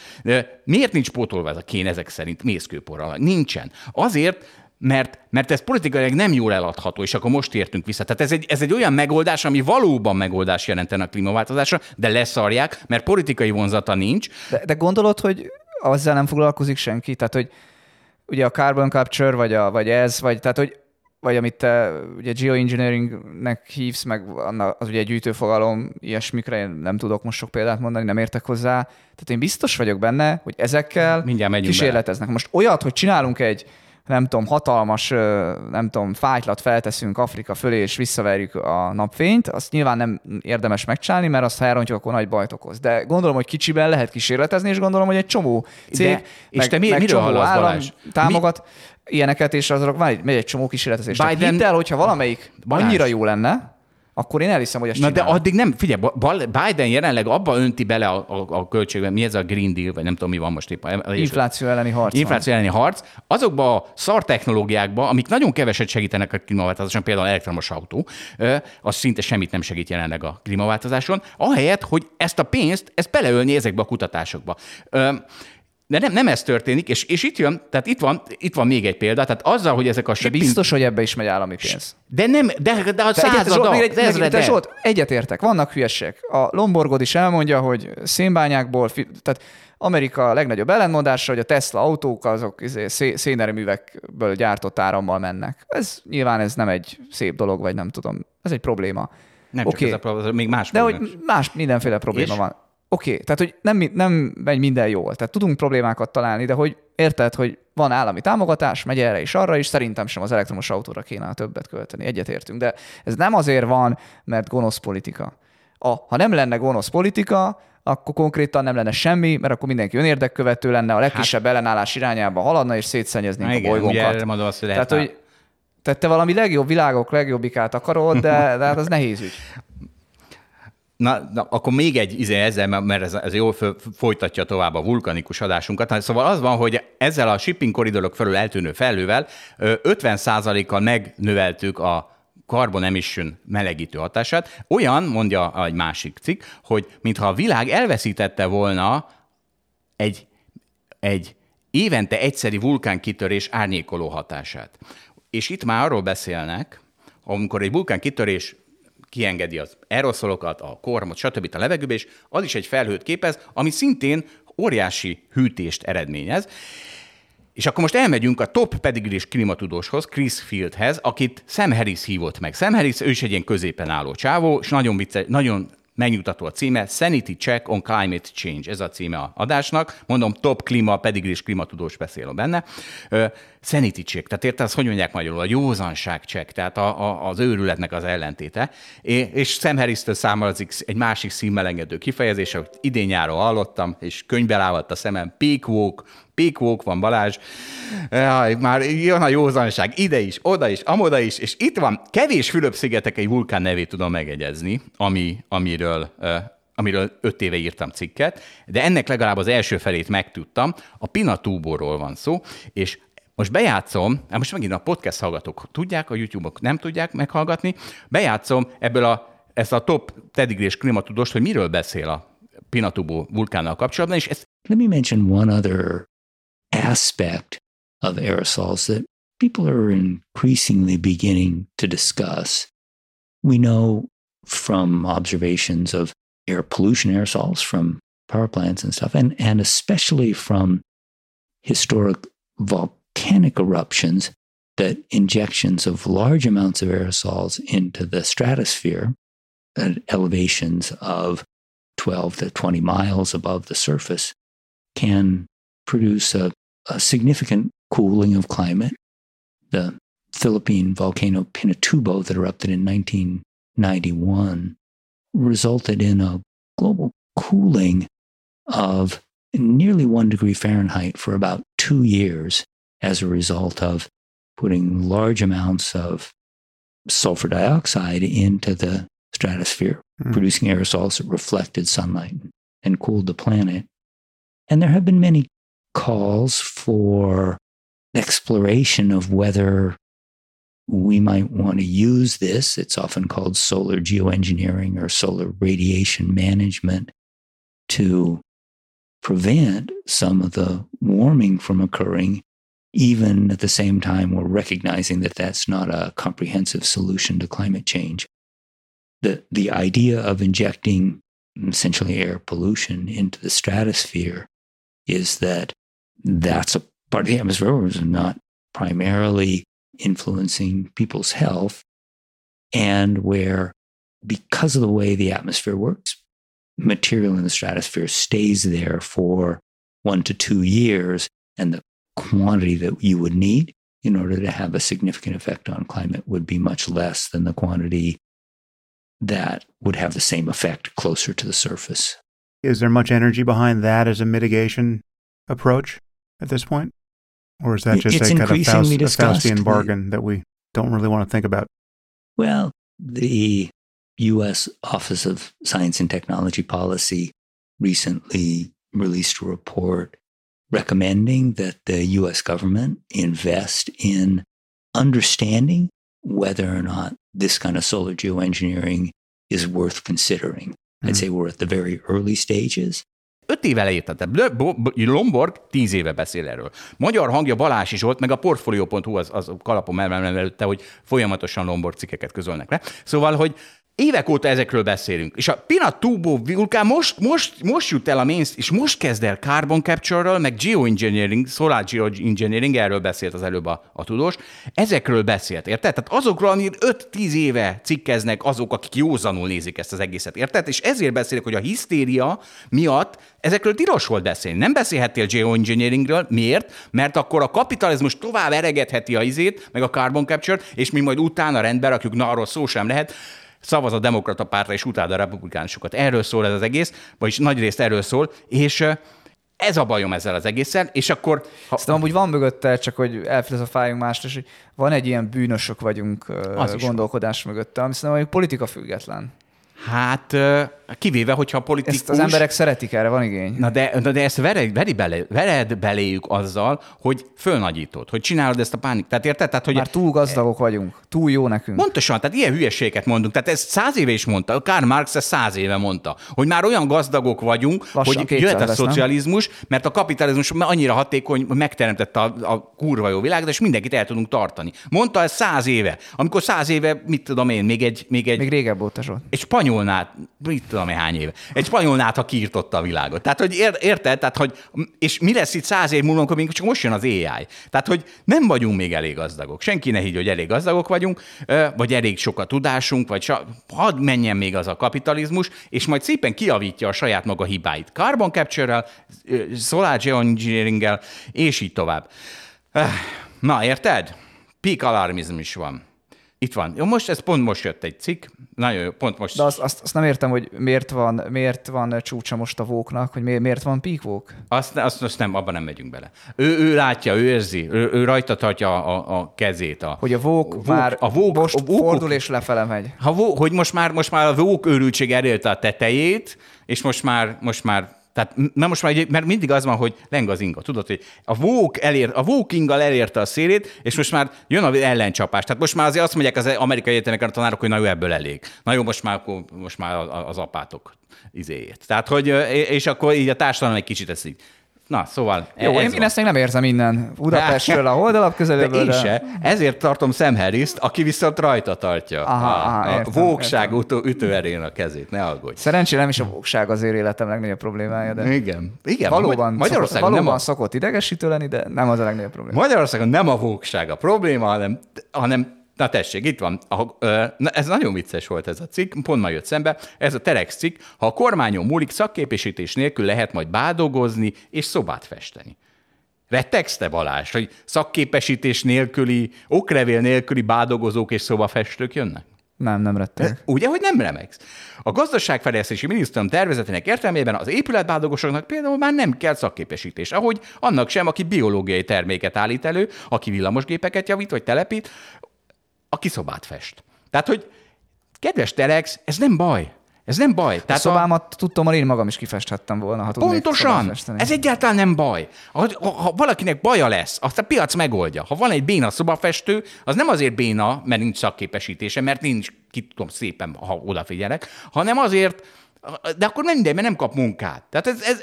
Miért nincs pótolva ez a kén ezek szerint mészkőporral? Nincsen. Azért, mert, mert ez politikailag nem jól eladható, és akkor most értünk vissza. Tehát ez egy, ez egy olyan megoldás, ami valóban megoldás jelentene a klímaváltozásra, de leszarják, mert politikai vonzata nincs. De, de gondolod, hogy azzal nem foglalkozik senki? Tehát, hogy ugye a carbon capture, vagy, a, vagy ez, vagy, tehát, hogy vagy amit te ugye geoengineeringnek hívsz, meg az ugye egy gyűjtőfogalom, ilyesmikre én nem tudok most sok példát mondani, nem értek hozzá. Tehát én biztos vagyok benne, hogy ezekkel Mindjárt kísérleteznek. Most olyat, hogy csinálunk egy nem tudom, hatalmas, nem tudom, fájtlat felteszünk Afrika fölé, és visszaverjük a napfényt, azt nyilván nem érdemes megcsinálni, mert azt ha elrontjuk, akkor nagy bajt okoz. De gondolom, hogy kicsiben lehet kísérletezni, és gondolom, hogy egy csomó cég, De- és meg, te mi- meg miről csomó állam Balázs? támogat ilyeneket, és azok van egy, megy egy csomó kísérletezés. Tehát Biden- hidd el, hogyha valamelyik Balázs. annyira jó lenne, akkor én elhiszem, hogy ezt Na de csinálom. addig nem, figyelj, Biden jelenleg abba önti bele a, a, a költségben, mi ez a Green Deal, vagy nem tudom, mi van most éppen. Infláció elleni harc van. Infláció elleni harc, azokba a szar technológiákba, amik nagyon keveset segítenek a klímaváltozáson, például elektromos autó, az szinte semmit nem segít jelenleg a klímaváltozáson, ahelyett, hogy ezt a pénzt, ezt beleölni ezekbe a kutatásokba. De nem, nem ez történik, és, és itt jön, tehát itt van, itt van még egy példa, tehát azzal, hogy ezek a De shipping... biztos, hogy ebbe is megy állami pénz. De nem, de, de a százada, de ezrede. de Zsolt, egyetértek, vannak hülyesek. A Lomborgod is elmondja, hogy szénbányákból, tehát Amerika legnagyobb ellenmondása, hogy a Tesla autók azok izé, szé- szénerőművekből gyártott árammal mennek. Ez nyilván ez nem egy szép dolog, vagy nem tudom. Ez egy probléma. Nem csak Oké. ez a probléma, még más De hogy más mindenféle probléma És? van. Oké, okay, tehát hogy nem, nem megy minden jól. Tehát tudunk problémákat találni, de hogy érted, hogy van állami támogatás, megy erre és arra is, szerintem sem az elektromos autóra kéne a többet költeni, egyetértünk. De ez nem azért van, mert gonosz politika. A, ha nem lenne gonosz politika, akkor konkrétan nem lenne semmi, mert akkor mindenki önérdekkövető lenne, a legkisebb ellenállás irányába haladna, és szétszennyeznénk Hát- Igen, a ugye bolygónkat. mondom azt, hogy Tehát, hogy tehát te valami legjobb világok legjobbikát akarod, de, de hát az nehéz ügy. Na, na, akkor még egy izé ezzel, mert ez, ez jól folytatja tovább a vulkanikus adásunkat. Szóval az van, hogy ezzel a shipping koridorok felül eltűnő felővel ö, 50%-kal megnöveltük a carbon emission melegítő hatását. Olyan, mondja egy másik cikk, hogy mintha a világ elveszítette volna egy, egy évente egyszeri vulkánkitörés árnyékoló hatását. És itt már arról beszélnek, amikor egy vulkánkitörés kiengedi az aeroszolokat, a kormot, stb. a levegőbe, és az is egy felhőt képez, ami szintén óriási hűtést eredményez. És akkor most elmegyünk a top pedigris klimatudóshoz, Chris Fieldhez, akit Sam Harris hívott meg. Sam Harris, ő is egy ilyen középen álló csávó, és nagyon vicces, nagyon megnyugtató a címe, Sanity Check on Climate Change, ez a címe a adásnak. Mondom, top klíma, pedig is klímatudós beszél benne. Sanity check, tehát érted, azt hogy mondják magyarul, a józanság check, tehát a, a, az őrületnek az ellentéte. É, és Sam Harris-től számolazik egy másik színmelengedő kifejezése, hogy idén nyáron hallottam, és könyvbe lávadt a szemem, peak walk, walk van Balázs, Jaj, már jön a józanság, ide is, oda is, amoda is, és itt van, kevés Fülöp-szigetek egy vulkán nevét tudom megegyezni, ami, amiről amiről öt éve írtam cikket, de ennek legalább az első felét megtudtam. A Pinatúborról van szó, és most bejátszom, hát most megint a podcast hallgatók tudják, a YouTube-ok nem tudják meghallgatni, bejátszom ebből a, ezt a top tedigrés klimatudóst, hogy miről beszél a Pinatubo vulkánnal kapcsolatban, és ezt... Let me mention one other aspect of aerosols that people are increasingly beginning to discuss. We know from observations of air pollution aerosols from power plants and stuff, and, and especially from historic volcanic eruptions that injections of large amounts of aerosols into the stratosphere at elevations of 12 to 20 miles above the surface can produce a, a significant cooling of climate. The Philippine volcano Pinatubo that erupted in 1991 resulted in a global cooling of nearly one degree Fahrenheit for about two years as a result of putting large amounts of sulfur dioxide into the stratosphere, mm. producing aerosols that reflected sunlight and cooled the planet. And there have been many calls for exploration of whether we might want to use this. It's often called solar geoengineering or solar radiation management to prevent some of the warming from occurring even at the same time, we're recognizing that that's not a comprehensive solution to climate change. The, the idea of injecting essentially air pollution into the stratosphere is that that's a part of the atmosphere is not primarily influencing people's health, and where, because of the way the atmosphere works, material in the stratosphere stays there for one to two years, and the quantity that you would need in order to have a significant effect on climate would be much less than the quantity that would have the same effect closer to the surface. Is there much energy behind that as a mitigation approach at this point? Or is that just it's a kind of Faust, Faustian bargain that we don't really want to think about? Well, the U.S. Office of Science and Technology Policy recently released a report recommending that the US government invest in understanding whether or not this kind of solar geoengineering is worth considering. Mm. I'd hmm. say we're at the very early stages. Öt éve leírta, tehát Lomborg tíz éve beszél erről. Magyar hangja Balási Zsolt, meg a Portfolio.hu az, az kalapom előtte, hogy folyamatosan Lomborg cikkeket közölnek le. Szóval, hogy évek óta ezekről beszélünk. És a Pinat Tubo vulkán most, most, most jut el a mainst, és most kezd el carbon capture-ről, meg geoengineering, solar geoengineering, erről beszélt az előbb a, a tudós, ezekről beszélt, érted? Tehát azokról, amir 5-10 éve cikkeznek azok, akik józanul nézik ezt az egészet, érted? És ezért beszélek, hogy a hisztéria miatt ezekről tilos volt beszélni. Nem beszélhettél geoengineeringről. Miért? Mert akkor a kapitalizmus tovább eregetheti a izét, meg a carbon capture és mi majd utána rendben rakjuk, na arról szó sem lehet szavaz a demokrata pártra és utáld a republikánusokat. Erről szól ez az egész, vagyis nagy részt erről szól, és ez a bajom ezzel az egészen, és akkor... Ha... Aztán amúgy van mögötte, csak hogy elfilozofáljunk mást, és hogy van egy ilyen bűnösök vagyunk az gondolkodás mögötte, ami szerintem politika független. Hát kivéve, hogyha a politikus... Ezt az emberek szeretik, erre van igény. Na de, na de ezt vered, veri bele, vered beléjük azzal, hogy fölnagyítod, hogy csinálod ezt a pánik. Tehát érted? Tehát, hogy Már túl gazdagok vagyunk, túl jó nekünk. Pontosan, tehát ilyen hülyeséget mondunk. Tehát ezt száz éve is mondta, Karl Marx ezt száz éve mondta, hogy már olyan gazdagok vagyunk, Lassan hogy jöhet a lesz, szocializmus, nem? mert a kapitalizmus annyira hatékony, hogy megteremtette a, a kurva jó világot, és mindenkit el tudunk tartani. Mondta ezt száz éve. Amikor száz éve, mit tudom én, még egy... Még, egy, még régebb óta És spanyolnál, mit tudom tudom hány éve. Egy spanyolnát, ha kiirtotta a világot. Tehát, hogy ér, érted? Tehát, hogy, és mi lesz itt száz év múlva, amikor még csak most jön az AI. Tehát, hogy nem vagyunk még elég gazdagok. Senki ne higgy, hogy elég gazdagok vagyunk, vagy elég sok a tudásunk, vagy sa, hadd menjen még az a kapitalizmus, és majd szépen kiavítja a saját maga hibáit. Carbon capture-rel, solar geoengineering és így tovább. Öh, Na, érted? Peak alarmizm is van. Itt van. Jó, most ez pont most jött egy cikk, nagyon jó, pont most. De azt, azt, azt nem értem, hogy miért van, miért van csúcsa most a vóknak, hogy miért, miért van peak vók? Azt, azt, azt nem, abban nem megyünk bele. Ő, ő látja, ő érzi, ő, ő rajta tartja a, a kezét. A, Hogy a vók, vók- már a vók, most a vókok- fordul és lefele megy. Ha vó, hogy most már, most már a vók őrültség elérte a tetejét, és most már, most már tehát, mert most már, mert mindig az van, hogy leng az inga. Tudod, hogy a vók, elér, a vók elérte a szélét, és most már jön az ellencsapás. Tehát most már azért azt mondják az amerikai egyetemeken a tanárok, hogy na jó, ebből elég. Na jó, most már, akkor, most már az apátok izéjét. Tehát, hogy, és akkor így a társadalom egy kicsit ezt így. Na, szóval Jó, ez én, én ezt még nem érzem innen. Budapestről, a holdalap közeléből. én se. Ezért tartom Sam harris aki viszont rajta tartja Aha, a, aha, a értem, vókság értem. Ütő, ütőerén a kezét, ne aggódj. Szerencsére nem is a vókság az életem legnagyobb problémája, de Igen. Igen, valóban, Magyarországon, szokott, valóban nem a, szokott idegesítő lenni, de nem az a legnagyobb probléma. Magyarországon nem a vókság a probléma, hanem, hanem Na tessék, itt van. A, na, ez nagyon vicces volt ez a cikk, pont ma jött szembe. Ez a Telex cikk. Ha a kormányon múlik, szakképesítés nélkül lehet majd bádogozni és szobát festeni. Rettegsz te Balázs, hogy szakképesítés nélküli, oklevél nélküli bádogozók és szobafestők jönnek? Nem, nem rettek. Ugye, hogy nem remegsz. A gazdaságfejlesztési minisztérium tervezetének értelmében az épületbádogosoknak például már nem kell szakképesítés, ahogy annak sem, aki biológiai terméket állít elő, aki villamosgépeket javít vagy telepít, aki szobát fest. Tehát, hogy kedves Telex, ez nem baj. Ez nem baj. A Tehát szobámat tudtom, hogy én magam is kifesthettem volna, ha Pontosan! Ez egyáltalán nem baj. Ha, ha, ha valakinek baja lesz, azt a piac megoldja. Ha van egy béna szobafestő, az nem azért béna, mert nincs szakképesítése, mert nincs, ki tudom szépen, ha odafigyelek, hanem azért, de akkor nem mindegy, mert nem kap munkát. Tehát ez, ez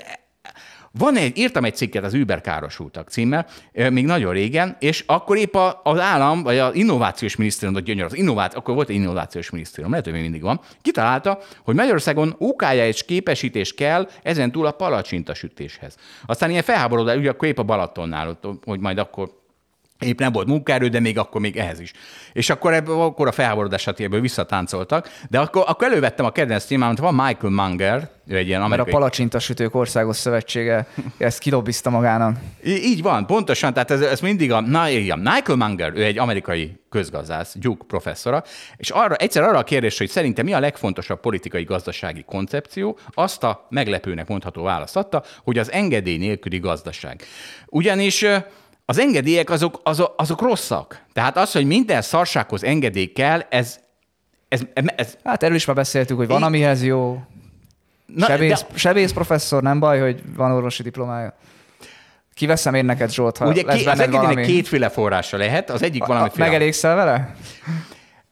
van egy, írtam egy cikket az Uber károsultak címmel, még nagyon régen, és akkor épp a- az állam, vagy az innovációs minisztérium, gyönyör, az innováció, akkor volt egy innovációs minisztérium, lehet, hogy még mindig van, kitalálta, hogy Magyarországon OK és képesítés kell ezen túl a palacsintasütéshez. Aztán ilyen felháborodás, ugye akkor épp a Balatonnál, hogy majd akkor Épp nem volt munkaerő, de még akkor még ehhez is. És akkor, ebből, akkor a felháborodás ebből visszatáncoltak, de akkor, akkor elővettem a kedvenc témámat, van Michael Munger, ő egy ilyen Mert a amerikai Palacsintasütők Országos Szövetsége ezt kilobbizta magának. Í- Így van, pontosan, tehát ez, ez mindig a, na igen, Michael Munger, ő egy amerikai közgazdász, Duke professzora, és arra, egyszer arra a kérdésre, hogy szerintem mi a legfontosabb politikai gazdasági koncepció, azt a meglepőnek mondható választ adta, hogy az engedély nélküli gazdaság. Ugyanis az engedélyek azok, azok, azok rosszak. Tehát az, hogy minden szarsághoz engedély kell, ez, ez, ez Hát erről is már beszéltük, hogy van, amihez jó. na, Sebész, de- sebész professzor, nem baj, hogy van orvosi diplomája. Kiveszem én neked, Zsolt, ha Ugye lesz ki, az engedélynek valami. kétféle forrása lehet, az egyik valami A, megelégszel vele?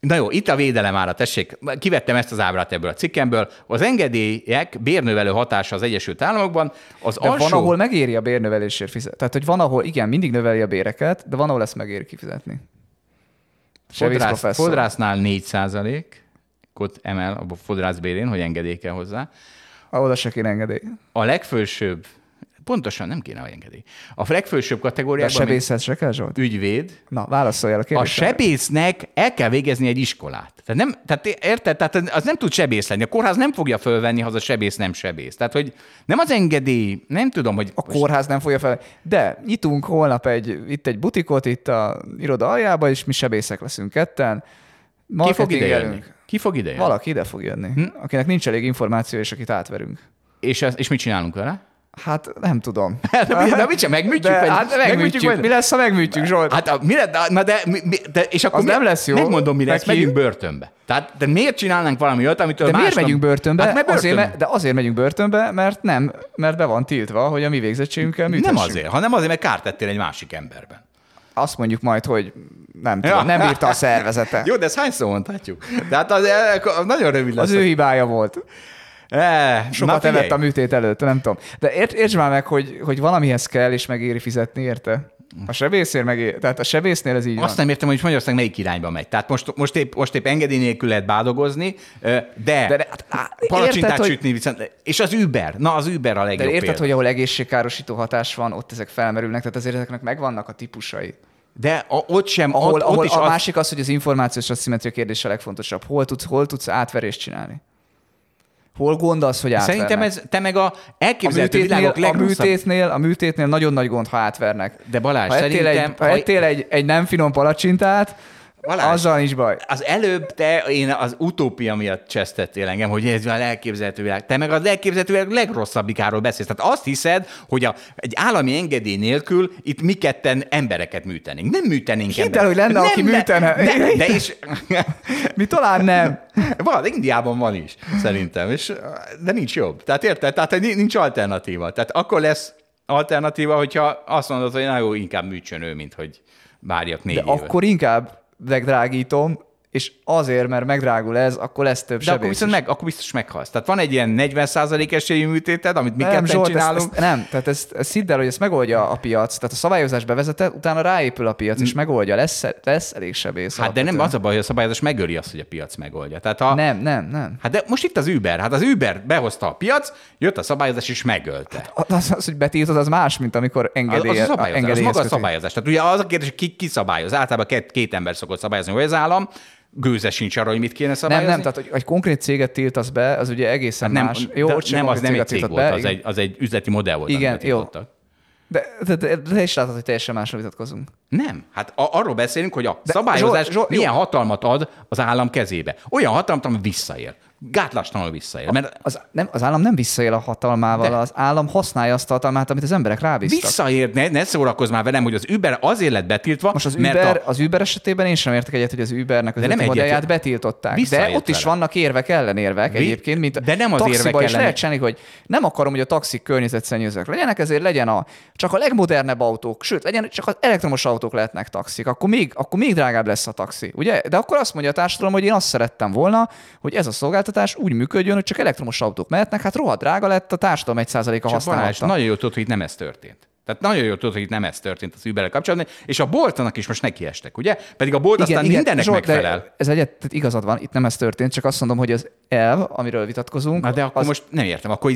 Na jó, itt a védelem ára, tessék, kivettem ezt az ábrát ebből a cikkemből. Az engedélyek bérnövelő hatása az Egyesült Államokban, az De alsó... van, ahol megéri a bérnövelésért fizetni. Tehát, hogy van, ahol igen, mindig növeli a béreket, de van, ahol ezt megéri kifizetni. Fodrász, fodrásznál 4 kot emel a fodrász bérén, hogy engedély kell hozzá. Ah, Oda se kéne engedély. A legfősőbb, pontosan nem kéne, engedély. A legfősőbb De a kategóriában sebészhez se kell, Zsolt? ügyvéd, Na, válaszoljál a a kérdésre. sebésznek el kell végezni egy iskolát. Tehát, nem, tehát érted? Tehát az nem tud sebész lenni. A kórház nem fogja fölvenni, ha az a sebész nem sebész. Tehát, hogy nem az engedély, nem tudom, hogy... A kórház nem fogja fel. De nyitunk holnap egy, itt egy butikot, itt a iroda aljába, és mi sebészek leszünk ketten. Ki fog ide jönni? Ki fog ide jönni? Valaki ide fog jönni, hm? akinek nincs elég információ, és akit átverünk. És, ez, és mit csinálunk vele? Hát nem tudom. De, mi- de mit sem, megműtjük? De, vagy- hát megműtjük. vagy- Mi lesz, ha megműtjük, Zsolt? Hát a, mire, na de, mi, mi, de, és akkor mi, nem lesz jó. Megmondom, mi lesz, Neki- megyünk börtönbe. Tehát de miért csinálnánk valami olyat, amitől De miért megyünk börtönbe? Hát mert azért, börtönbe. me- de azért megyünk börtönbe, mert nem, mert be van tiltva, hogy a mi végzettségünkkel műtessünk. Nem azért, hanem azért, mert kárt tettél egy másik emberben. Azt mondjuk majd, hogy nem tudom, Ja. nem bírta a szervezete. Jó, de ezt hányszor mondhatjuk? De hát az nagyon rövid lesz. Az ő hibája volt. E, Sokat figyelj. evett a műtét előtt, nem tudom. De ért, értsd már meg, hogy, hogy valamihez kell, és megéri fizetni, érte? A sebészér meg, tehát a sebésznél ez így Azt van. nem értem, hogy Magyarország melyik irányba megy. Tehát most, most, épp, most épp engedély nélkül lehet bádogozni, de, de, de hát, á, palacsintát érted, hogy- sütni viszont, és az Uber, na az Uber a De legjobb érted, példa. hogy ahol egészségkárosító hatás van, ott ezek felmerülnek, tehát azért ezeknek megvannak a típusai. De a, ott sem, Ahol, ott, ahol ott is a az, másik az, hogy az információs asszimetria kérdése a legfontosabb. Hol tudsz, hol tudsz átverést csinálni? Hol gond az, hogy átvernek? Szerintem ez, te meg a a elképzelhető műtétnél, világok a, műtétnél, a műtétnél nagyon nagy gond, ha átvernek. De Balázs, ha ettél, szerintem- egy, ha ettél egy, egy nem finom palacsintát, Balázs, azzal nincs baj. Az előbb te én az utópia miatt csesztettél engem, hogy ez a elképzelhető világ. Te meg az elképzelhető világ legrosszabbikáról beszélsz. Tehát azt hiszed, hogy a, egy állami engedély nélkül itt mi ketten embereket műtenénk. Nem műtenénk Hidd el, hogy lenne, aki Nem, de- műtene. De, de is... Mi talán nem. Van, Indiában van is, szerintem, és, de nincs jobb. Tehát érted? Tehát nincs alternatíva. Tehát akkor lesz alternatíva, hogyha azt mondod, hogy na jó, inkább műtsön ő, mint hogy várjak négy De évet. akkor inkább megdrágítom, és azért, mert megdrágul ez, akkor lesz több De akkor viszont is. meg, akkor biztos meghalsz. Tehát van egy ilyen 40% esélyű műtéted, amit mi nem, ketten Zsolt, ezt, csinálunk. ezt, nem, tehát ezt, ezt hidd el, hogy ezt megoldja a piac. Tehát a szabályozás bevezeted, utána ráépül a piac, és megoldja. Lesz, lesz elég sebész. Hát de nem az a baj, hogy a szabályozás megöli azt, hogy a piac megoldja. Tehát a, Nem, nem, nem. Hát de most itt az Uber. Hát az Uber behozta a piac, jött a szabályozás és megölte. Az, az hogy betiltod, az más, mint amikor Az, engedély, az, a szabályozás, az maga a szabályozás. Tehát ugye az a kérdés, hogy ki, ki szabályoz. Általában két, két ember szokott szabályozni, vagy az állam, gőze sincs arra, hogy mit kéne Nem, szabályozni. nem, tehát hogy egy konkrét céget tiltasz be, az ugye egészen nem, más. Jó, nem, az nem egy cég volt, be, az igen. egy, az egy üzleti modell volt. Igen, jó. tiltottak. De, de, de, de, is látod, hogy teljesen másról vitatkozunk. Nem. Hát a, arról beszélünk, hogy a De szabályozás Zsolt, Zsolt, jó. milyen hatalmat ad az állam kezébe. Olyan hatalmat, ami visszaél. Gátlástalanul visszaél. Mert Az, nem, az állam nem visszaél a hatalmával, De. az állam használja azt a hatalmát, amit az emberek rábíztak. visszaér, ne, ne szórakozz már velem, hogy az Uber azért lett betiltva, Most az mert Uber, a, az Uber esetében én sem értek egyet, hogy az Ubernek az De nem egyet- modellját betiltották. De Visszaélt ott is vele. vannak érvek, ellenérvek Vi- egyébként, mint de nem az taxiba érvek is ellen- lehet csinálni, hogy nem akarom, hogy a taxik környezetszennyezők legyenek, ezért legyen a, csak a legmodernebb autók, sőt, legyen csak az elektromos autók lehetnek taxik, akkor még, akkor még drágább lesz a taxi, ugye? De akkor azt mondja a társadalom, hogy én azt szerettem volna, hogy ez a szolgáltatás úgy működjön, hogy csak elektromos autók mehetnek, hát rohadt drága lett, a társadalom egy százaléka Csak Balázs, használta. nagyon jó tudod, hogy itt nem ez történt. Tehát nagyon jó tudod, hogy itt nem ez történt az Uberrel kapcsolatban, és a boltonak is most nekiestek, ugye? Pedig a bolt aztán mindennek Zsolt, megfelel. Ez egyet, tehát igazad van, itt nem ez történt, csak azt mondom, hogy az elv, amiről vitatkozunk, Na de akkor az, most nem értem, akkor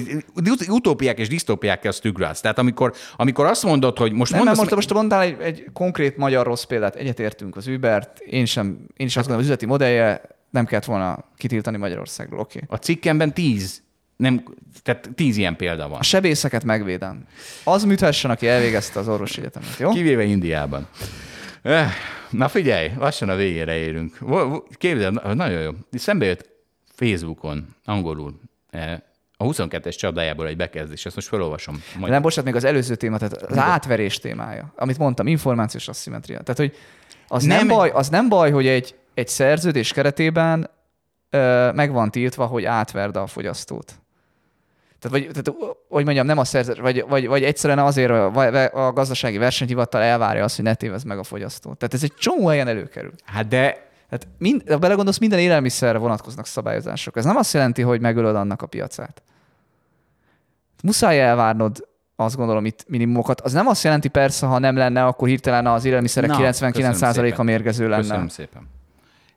utópiák és disztópiák azt tügrálsz. Tehát amikor, amikor azt mondod, hogy most nem, mondasz, most, most mondtál egy, egy konkrét magyar rossz példát, egyetértünk az Ubert, én sem, én is azt gondolom, az üzleti modellje nem kellett volna kitiltani Magyarországról, oké. Okay. a cikkemben tíz, nem, tehát tíz ilyen példa van. A sebészeket megvédem. Az műthessen, aki elvégezte az orvosi egyetemet, jó? Kivéve Indiában. Eh, Na figyelj, lassan a végére érünk. Képzeld, na- nagyon jó. Szembe jött Facebookon, angolul, eh, a 22-es csapdájából egy bekezdés, ezt most felolvasom. Majd nem, bocsánat, még az előző téma, tehát az átverés témája, amit mondtam, információs asszimetria. Tehát, hogy az Nem- nem, baj, az nem baj, hogy egy, egy szerződés keretében ö, meg van tiltva, hogy átverd a fogyasztót. Tehát, vagy, tehát, hogy mondjam, nem a szerződés, vagy, vagy, vagy egyszerűen azért a, a gazdasági versenyhivatal elvárja azt, hogy ne tévez meg a fogyasztót. Tehát ez egy csomó helyen előkerül. Hát de Tehát mind, ha belegondolsz, minden élelmiszerre vonatkoznak szabályozások. Ez nem azt jelenti, hogy megölöd annak a piacát. Muszáj elvárnod azt gondolom itt minimumokat. Az nem azt jelenti persze, ha nem lenne, akkor hirtelen az élelmiszerek Na, 99%-a köszönöm mérgező lenne. köszönöm szépen.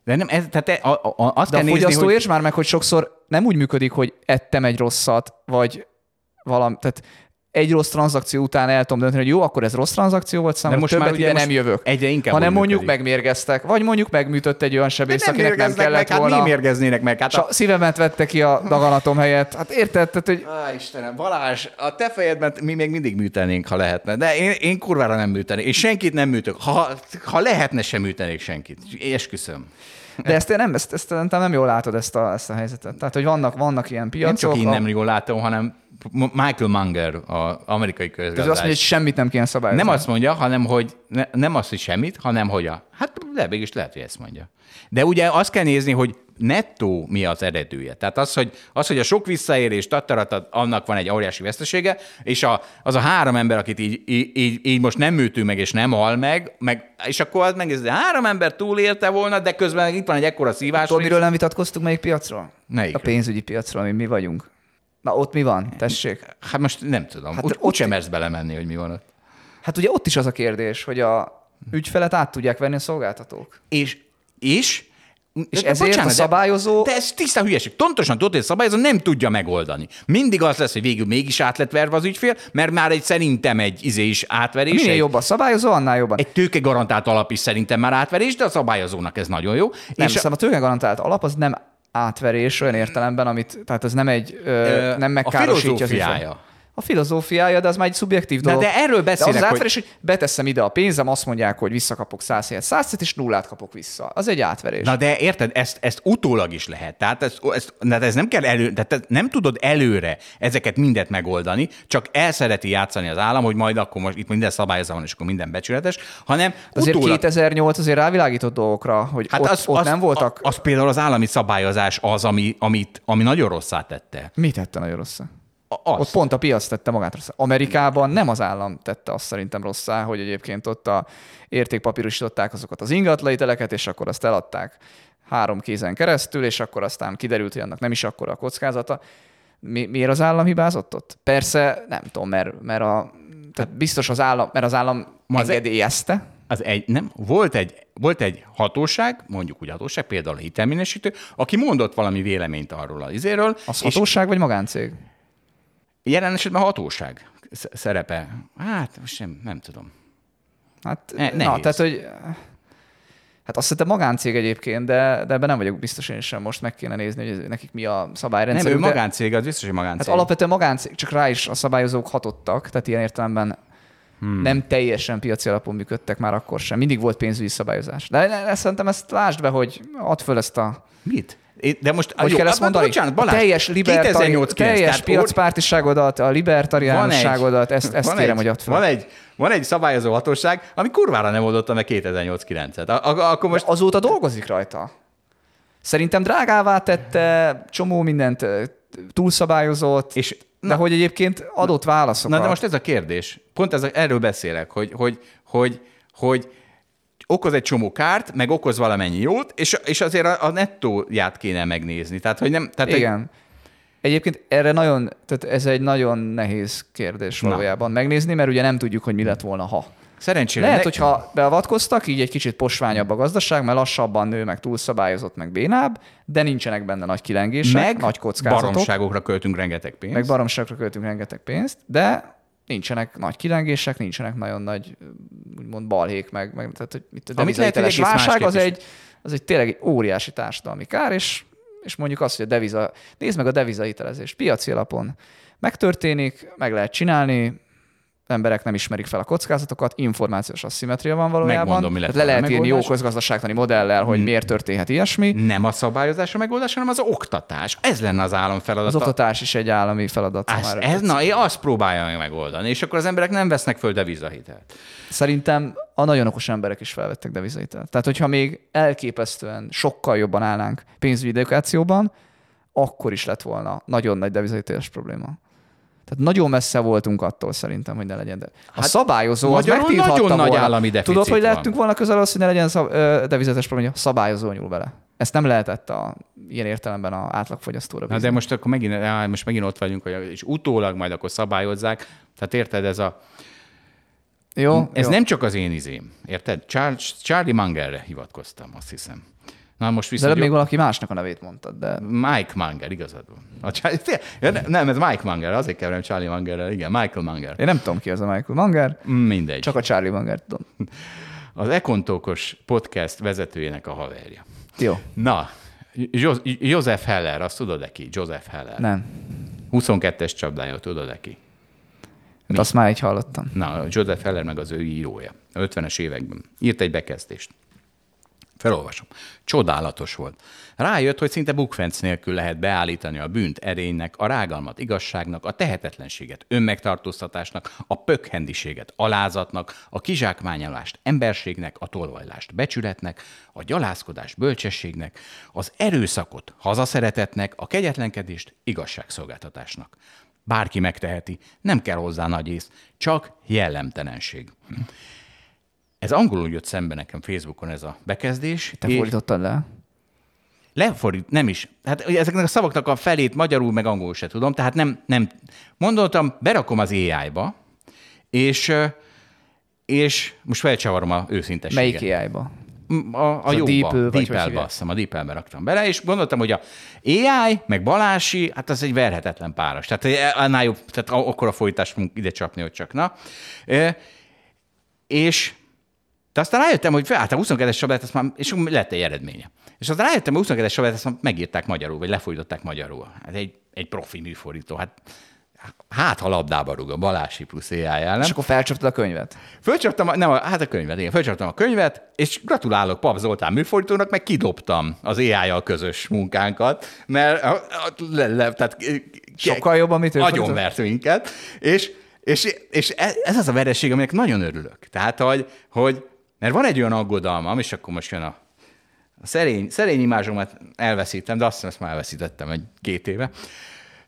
De nem, ez, tehát e- a, a, a, azt De a kell fogyasztó nézni, hogy... érts már meg, hogy sokszor nem úgy működik, hogy ettem egy rosszat, vagy valami, tehát egy rossz tranzakció után el tudom dönteni, hogy jó, akkor ez rossz tranzakció volt számomra, most többet már ide nem jövök. egyre inkább hanem mondjuk működik. megmérgeztek, vagy mondjuk megműtött egy olyan sebész, nem akinek nem kellett meg, volna. hát mi mérgeznének meg? Hát És a szívemet vette ki a daganatom helyett. Hát érted? Tehát, hogy Á, Istenem, Balázs, a te fejedben mi még mindig műtenénk, ha lehetne. De én, én kurvára nem műtenék. És senkit nem műtök. Ha, ha lehetne, sem műtenék senkit. Esküszöm. De ezt én nem, ezt, ezt szerintem nem jól látod ezt a, ezt a helyzetet. Tehát, hogy vannak, vannak ilyen Nem piacok. csak én nem jól látom, hanem Michael Munger, az amerikai Tehát azt közgazdász. mondja, hogy semmit nem kéne szabályozni. Nem azt mondja, hanem hogy ne, nem azt, hogy semmit, hanem hogy a... Hát de végig lehet, hogy ezt mondja. De ugye azt kell nézni, hogy nettó mi az eredője. Tehát az, hogy, az, hogy a sok visszaérés, tattaratat, annak van egy óriási vesztesége, és a, az a három ember, akit így, így, így, most nem műtünk meg, és nem hal meg, meg és akkor az megnézed, három ember túlélte volna, de közben itt van egy ekkora szívás. Tudod, miről nem vitatkoztunk melyik piacról? Melyikről? A pénzügyi piacról, mi mi vagyunk. Na, ott mi van? Tessék. Hát most nem tudom. Hát Úgy, ott- sem mersz belemenni, hogy mi van ott. Hát ugye ott is az a kérdés, hogy a ügyfelet át tudják venni a szolgáltatók. És, és És de- ezért a de- szabályozó- De ez tiszta hülyeség. Pontosan tudod, hogy a szabályozó nem tudja megoldani. Mindig az lesz, hogy végül mégis át lett verve az ügyfél, mert már egy szerintem egy izé is átverés. Minél egy, jobb a szabályozó, annál jobban. Egy tőke garantált alap is szerintem már átverés, de a szabályozónak ez nagyon jó. Nem, és és a tőke garantált alap az nem átverés olyan értelemben, amit, tehát ez nem egy, ö, nem a megkárosítja az filozófiája. A filozófiája, de az már egy szubjektív Na, dolog. de erről beszélek, de az, az hogy- átverés, hogy... beteszem ide a pénzem, azt mondják, hogy visszakapok 100 helyet 100 és nullát kapok vissza. Az egy átverés. Na de érted, ezt, ezt utólag is lehet. Tehát ez, ez, tehát ez nem kell elő, tehát nem tudod előre ezeket mindet megoldani, csak el szereti játszani az állam, hogy majd akkor most itt minden szabályozva van, és akkor minden becsületes, hanem azért utólag, 2008 azért rávilágított dolgokra, hogy hát ott, az, ott nem voltak... Az, az például az állami szabályozás az, ami, amit, ami nagyon rosszá tette. Mit tette nagyon rosszá? A- Az. Ott pont a piac tette magát rosszá. Amerikában nem az állam tette azt szerintem rosszá, hogy egyébként ott a értékpapírosították azokat az ingatlaiteleket, és akkor azt eladták három kézen keresztül, és akkor aztán kiderült, hogy annak nem is akkora a kockázata. Mi, miért az állam hibázott ott? Persze, nem tudom, mert, mert a, tehát biztos az állam, mert az állam az- engedélyezte, Az egy, nem, volt egy, volt egy hatóság, mondjuk úgy hatóság, például a hitelminősítő, aki mondott valami véleményt arról az izéről. az és hatóság vagy magáncég? Jelen esetben a hatóság sz- szerepe. Hát, most sem, nem tudom. Hát, Ne- na, tehát, hogy Hát azt hiszem magáncég egyébként, de, de ebben nem vagyok biztos én sem. Most meg kéne nézni, hogy nekik mi a Nem, szabályrendszer. ő magáncég, az biztos, hogy magáncég. Hát alapvetően magáncég, csak rá is a szabályozók hatottak, tehát ilyen értelemben hmm. nem teljesen piaci alapon működtek már akkor sem. Mindig volt pénzügyi szabályozás. De ne- ne- szerintem ezt lásd be, hogy add föl ezt a... Mit? De most, Hogy jó, kell ezt mondani? Bocsánat, Balázs, teljes, libertari, 2008 teljes piacpártiságodat, a libertariánságodat, ezt, ezt van kérem, egy, hogy add föl. Van egy, van egy szabályozó hatóság, ami kurvára nem oldotta meg 2008-9-et. A- a- Akkor most Azóta dolgozik rajta. Szerintem drágává tette, csomó mindent túlszabályozott, És- de hogy egyébként adott válaszokat. Na de most ez a kérdés. Pont ez a, erről beszélek, hogy, hogy, hogy, hogy okoz egy csomó kárt, meg okoz valamennyi jót, és, és azért a, a nettóját kéne megnézni. Tehát, hogy nem... Tehát Igen. Egyébként erre nagyon, tehát ez egy nagyon nehéz kérdés Na. valójában megnézni, mert ugye nem tudjuk, hogy mi lett volna, ha. Szerencsére... Lehet, ne- hogyha beavatkoztak, így egy kicsit posványabb a gazdaság, mert lassabban nő, meg túlszabályozott, meg bénább, de nincsenek benne nagy kilengések, meg nagy kockázatok. baromságokra költünk rengeteg pénzt. Meg baromságokra költünk rengeteg pénzt, de nincsenek nagy kilengések, nincsenek nagyon nagy úgymond balhék, meg, meg tehát, hogy itt a Amit lehet, egész válság az egy, az egy tényleg egy óriási társadalmi kár, és, és mondjuk azt, hogy a deviza, nézd meg a devizahitelezést, piaci alapon megtörténik, meg lehet csinálni, emberek nem ismerik fel a kockázatokat, információs asszimetria van valójában. Megmondom, mi lett le lehet írni jó közgazdaságtani modellel, hogy miért történhet ilyesmi. Nem a szabályozás a megoldás, hanem az oktatás. Ez lenne az állam Az feladata. oktatás is egy állami feladat. Ez, ez, na, én azt próbálja meg megoldani, és akkor az emberek nem vesznek föl devizahitelt. Szerintem a nagyon okos emberek is felvettek devizahitelt. Tehát, hogyha még elképesztően sokkal jobban állnánk pénzügyi edukációban, akkor is lett volna nagyon nagy devizahiteles probléma. Tehát nagyon messze voltunk attól szerintem, hogy ne legyen. De a Hát szabályozó az megtilthatta nagyon nagy volna. állami deficit Tudod, hogy van. lettünk volna közel az, hogy ne legyen szab- ö, devizetes probléma, a szabályozó nyúl bele. Ezt nem lehetett a, ilyen értelemben a átlagfogyasztóra Na de most akkor megint, á, most megint ott vagyunk, hogy és utólag majd akkor szabályozzák. Tehát érted, ez a, Jó, ez jó. nem csak az én izém, érted? Charles, Charlie Mangerre hivatkoztam, azt hiszem. Na most De viszont előbb még valaki másnak a nevét mondtad, de Mike Manger, igazad van. A Charlie, nem, ez Mike Manger, azért keverem Charlie Mangerrel, igen, Michael Manger. én nem tudom ki az a Michael Manger, Mindegy. csak a Charlie Manger tudom. Az Ekontókos podcast vezetőjének a haverja. Jó, Na, Joseph Heller, azt tudod-e ki? Joseph Heller. nem. 22-es csapdája, tudod-e ki? Azt már így hallottam. Na, Joseph Heller meg az ő írója. A 50-es években. Írt egy bekezdést. Felolvasom. Csodálatos volt. Rájött, hogy szinte bukfenc nélkül lehet beállítani a bűnt erénynek, a rágalmat igazságnak, a tehetetlenséget önmegtartóztatásnak, a pökhendiséget alázatnak, a kizsákmányolást emberségnek, a tolvajlást becsületnek, a gyalázkodást bölcsességnek, az erőszakot hazaszeretetnek, a kegyetlenkedést igazságszolgáltatásnak. Bárki megteheti, nem kell hozzá nagy ész, csak jellemtelenség. Ez angolul jött szembe nekem Facebookon ez a bekezdés. Te és fordítottad le? Lefordít, nem is. Hát ezeknek a szavaknak a felét magyarul meg angolul se tudom, tehát nem, nem. Mondottam, berakom az AI-ba, és és most felcsavarom a őszintességet. Melyik AI-ba? A, a, a jóba, hívják? azt hiszem, a DeepL-be raktam bele, és gondoltam, hogy a AI, meg Balási, hát az egy verhetetlen páros. Tehát annál jobb, tehát akkor a folytást fogunk ide csapni, hogy csak na. E, és de aztán rájöttem, hogy hát a 22-es sablát, ezt már, és lett egy eredménye. És aztán rájöttem, hogy a 22-es sablát, ezt már megírták magyarul, vagy lefordították magyarul. Hát egy, egy profi műfordító. Hát, hát ha labdába rúg a Balási plusz AI ellen. És akkor felcsaptad a könyvet. Fölcsaptam, a, nem, hát a könyvet, igen, fölcsaptam a könyvet, és gratulálok Pap Zoltán műfordítónak, meg kidobtam az AI-jal közös munkánkat, mert a, a, le, le, tehát, Sokkal jobb, amit ő Agyon fordított? vert minket, és, és, és e- ez az a vereség, aminek nagyon örülök. Tehát, hogy, hogy mert van egy olyan aggodalmam, és akkor most jön a, a szerény, szerény imázsomat elveszítem, de azt hiszem, ezt már elveszítettem egy két éve.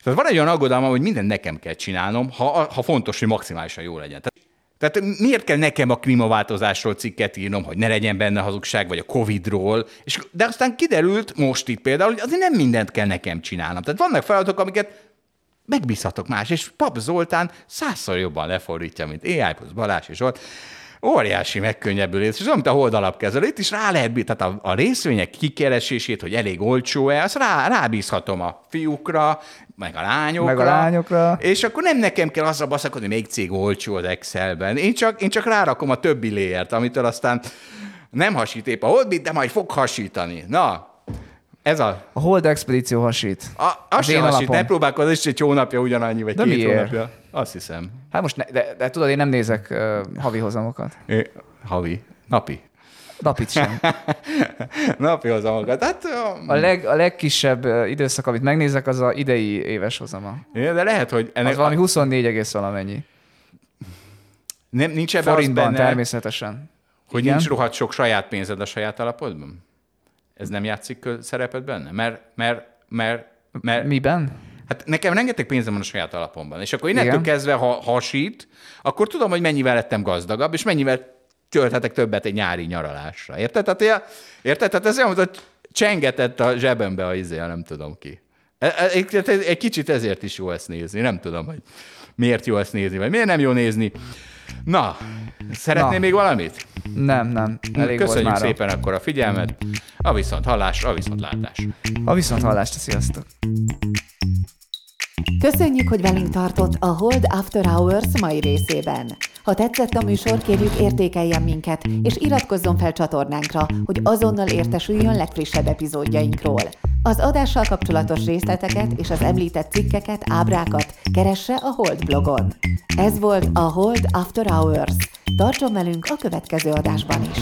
Tehát van egy olyan aggodalmam, hogy mindent nekem kell csinálnom, ha, ha fontos, hogy maximálisan jó legyen. Tehát tehát miért kell nekem a klímaváltozásról cikket írnom, hogy ne legyen benne hazugság, vagy a Covid-ról? És, de aztán kiderült most itt például, hogy azért nem mindent kell nekem csinálnom. Tehát vannak feladatok, amiket megbízhatok más, és Pap Zoltán százszor jobban lefordítja, mint AI plusz Balázs és Zsolt. Óriási megkönnyebbülés, és mint a holdalapkezelő, itt is rá lehet, tehát a, a részvények kikeresését, hogy elég olcsó-e, azt rá, rábízhatom a fiúkra, meg a lányokra. Meg a lányokra. És akkor nem nekem kell azzal baszakodni, melyik cég olcsó az Excelben. Én csak, én csak rárakom a többi léért, amitől aztán nem hasít épp a holdbit, de majd fog hasítani. Na, ez a... A Hold Expedíció hasít. A, az sem hasít, ne próbálkozz, és egy hónapja ugyanannyi, vagy De két miért? hónapja. Azt hiszem. Hát most, ne, de, de tudod, én nem nézek uh, havi hozamokat. É, havi. Napi. Napit sem. Napi hozamokat. Hát, A, leg, a legkisebb időszak, amit megnézek, az a idei éves hozama. de lehet, hogy ennek Az valami 24 egész valamennyi. nem, nincs ebben az Forintban benne, természetesen. hogy Igen. nincs rohadt sok saját pénzed a saját alapodban? Ez nem játszik szerepet benne? Mert, mert, mert, mert Miben? Hát nekem rengeteg pénzem van a saját alapomban, és akkor innentől Igen. kezdve, ha hasít, akkor tudom, hogy mennyivel lettem gazdagabb, és mennyivel tölthetek többet egy nyári nyaralásra. Érted? Tehát, ilyen- érted? Tehát ez olyan, hogy csengetett a zsebembe a izé, nem tudom ki. E- e- Egy, egy, egy kicsit ezért is jó ezt nézni. Nem tudom, hogy miért jó ezt nézni, vagy miért nem jó nézni. Na, szeretnél Na. még valamit? Nem, nem. Elég Köszönjük volt már. szépen akkor a figyelmet. A viszont hallás, a viszont látás. A viszont hallást, sziasztok. Köszönjük, hogy velünk tartott a Hold After Hours mai részében. Ha tetszett a műsor, kérjük értékeljen minket, és iratkozzon fel csatornánkra, hogy azonnal értesüljön legfrissebb epizódjainkról. Az adással kapcsolatos részleteket és az említett cikkeket, ábrákat keresse a Hold blogon. Ez volt a Hold After Hours. Tartson velünk a következő adásban is!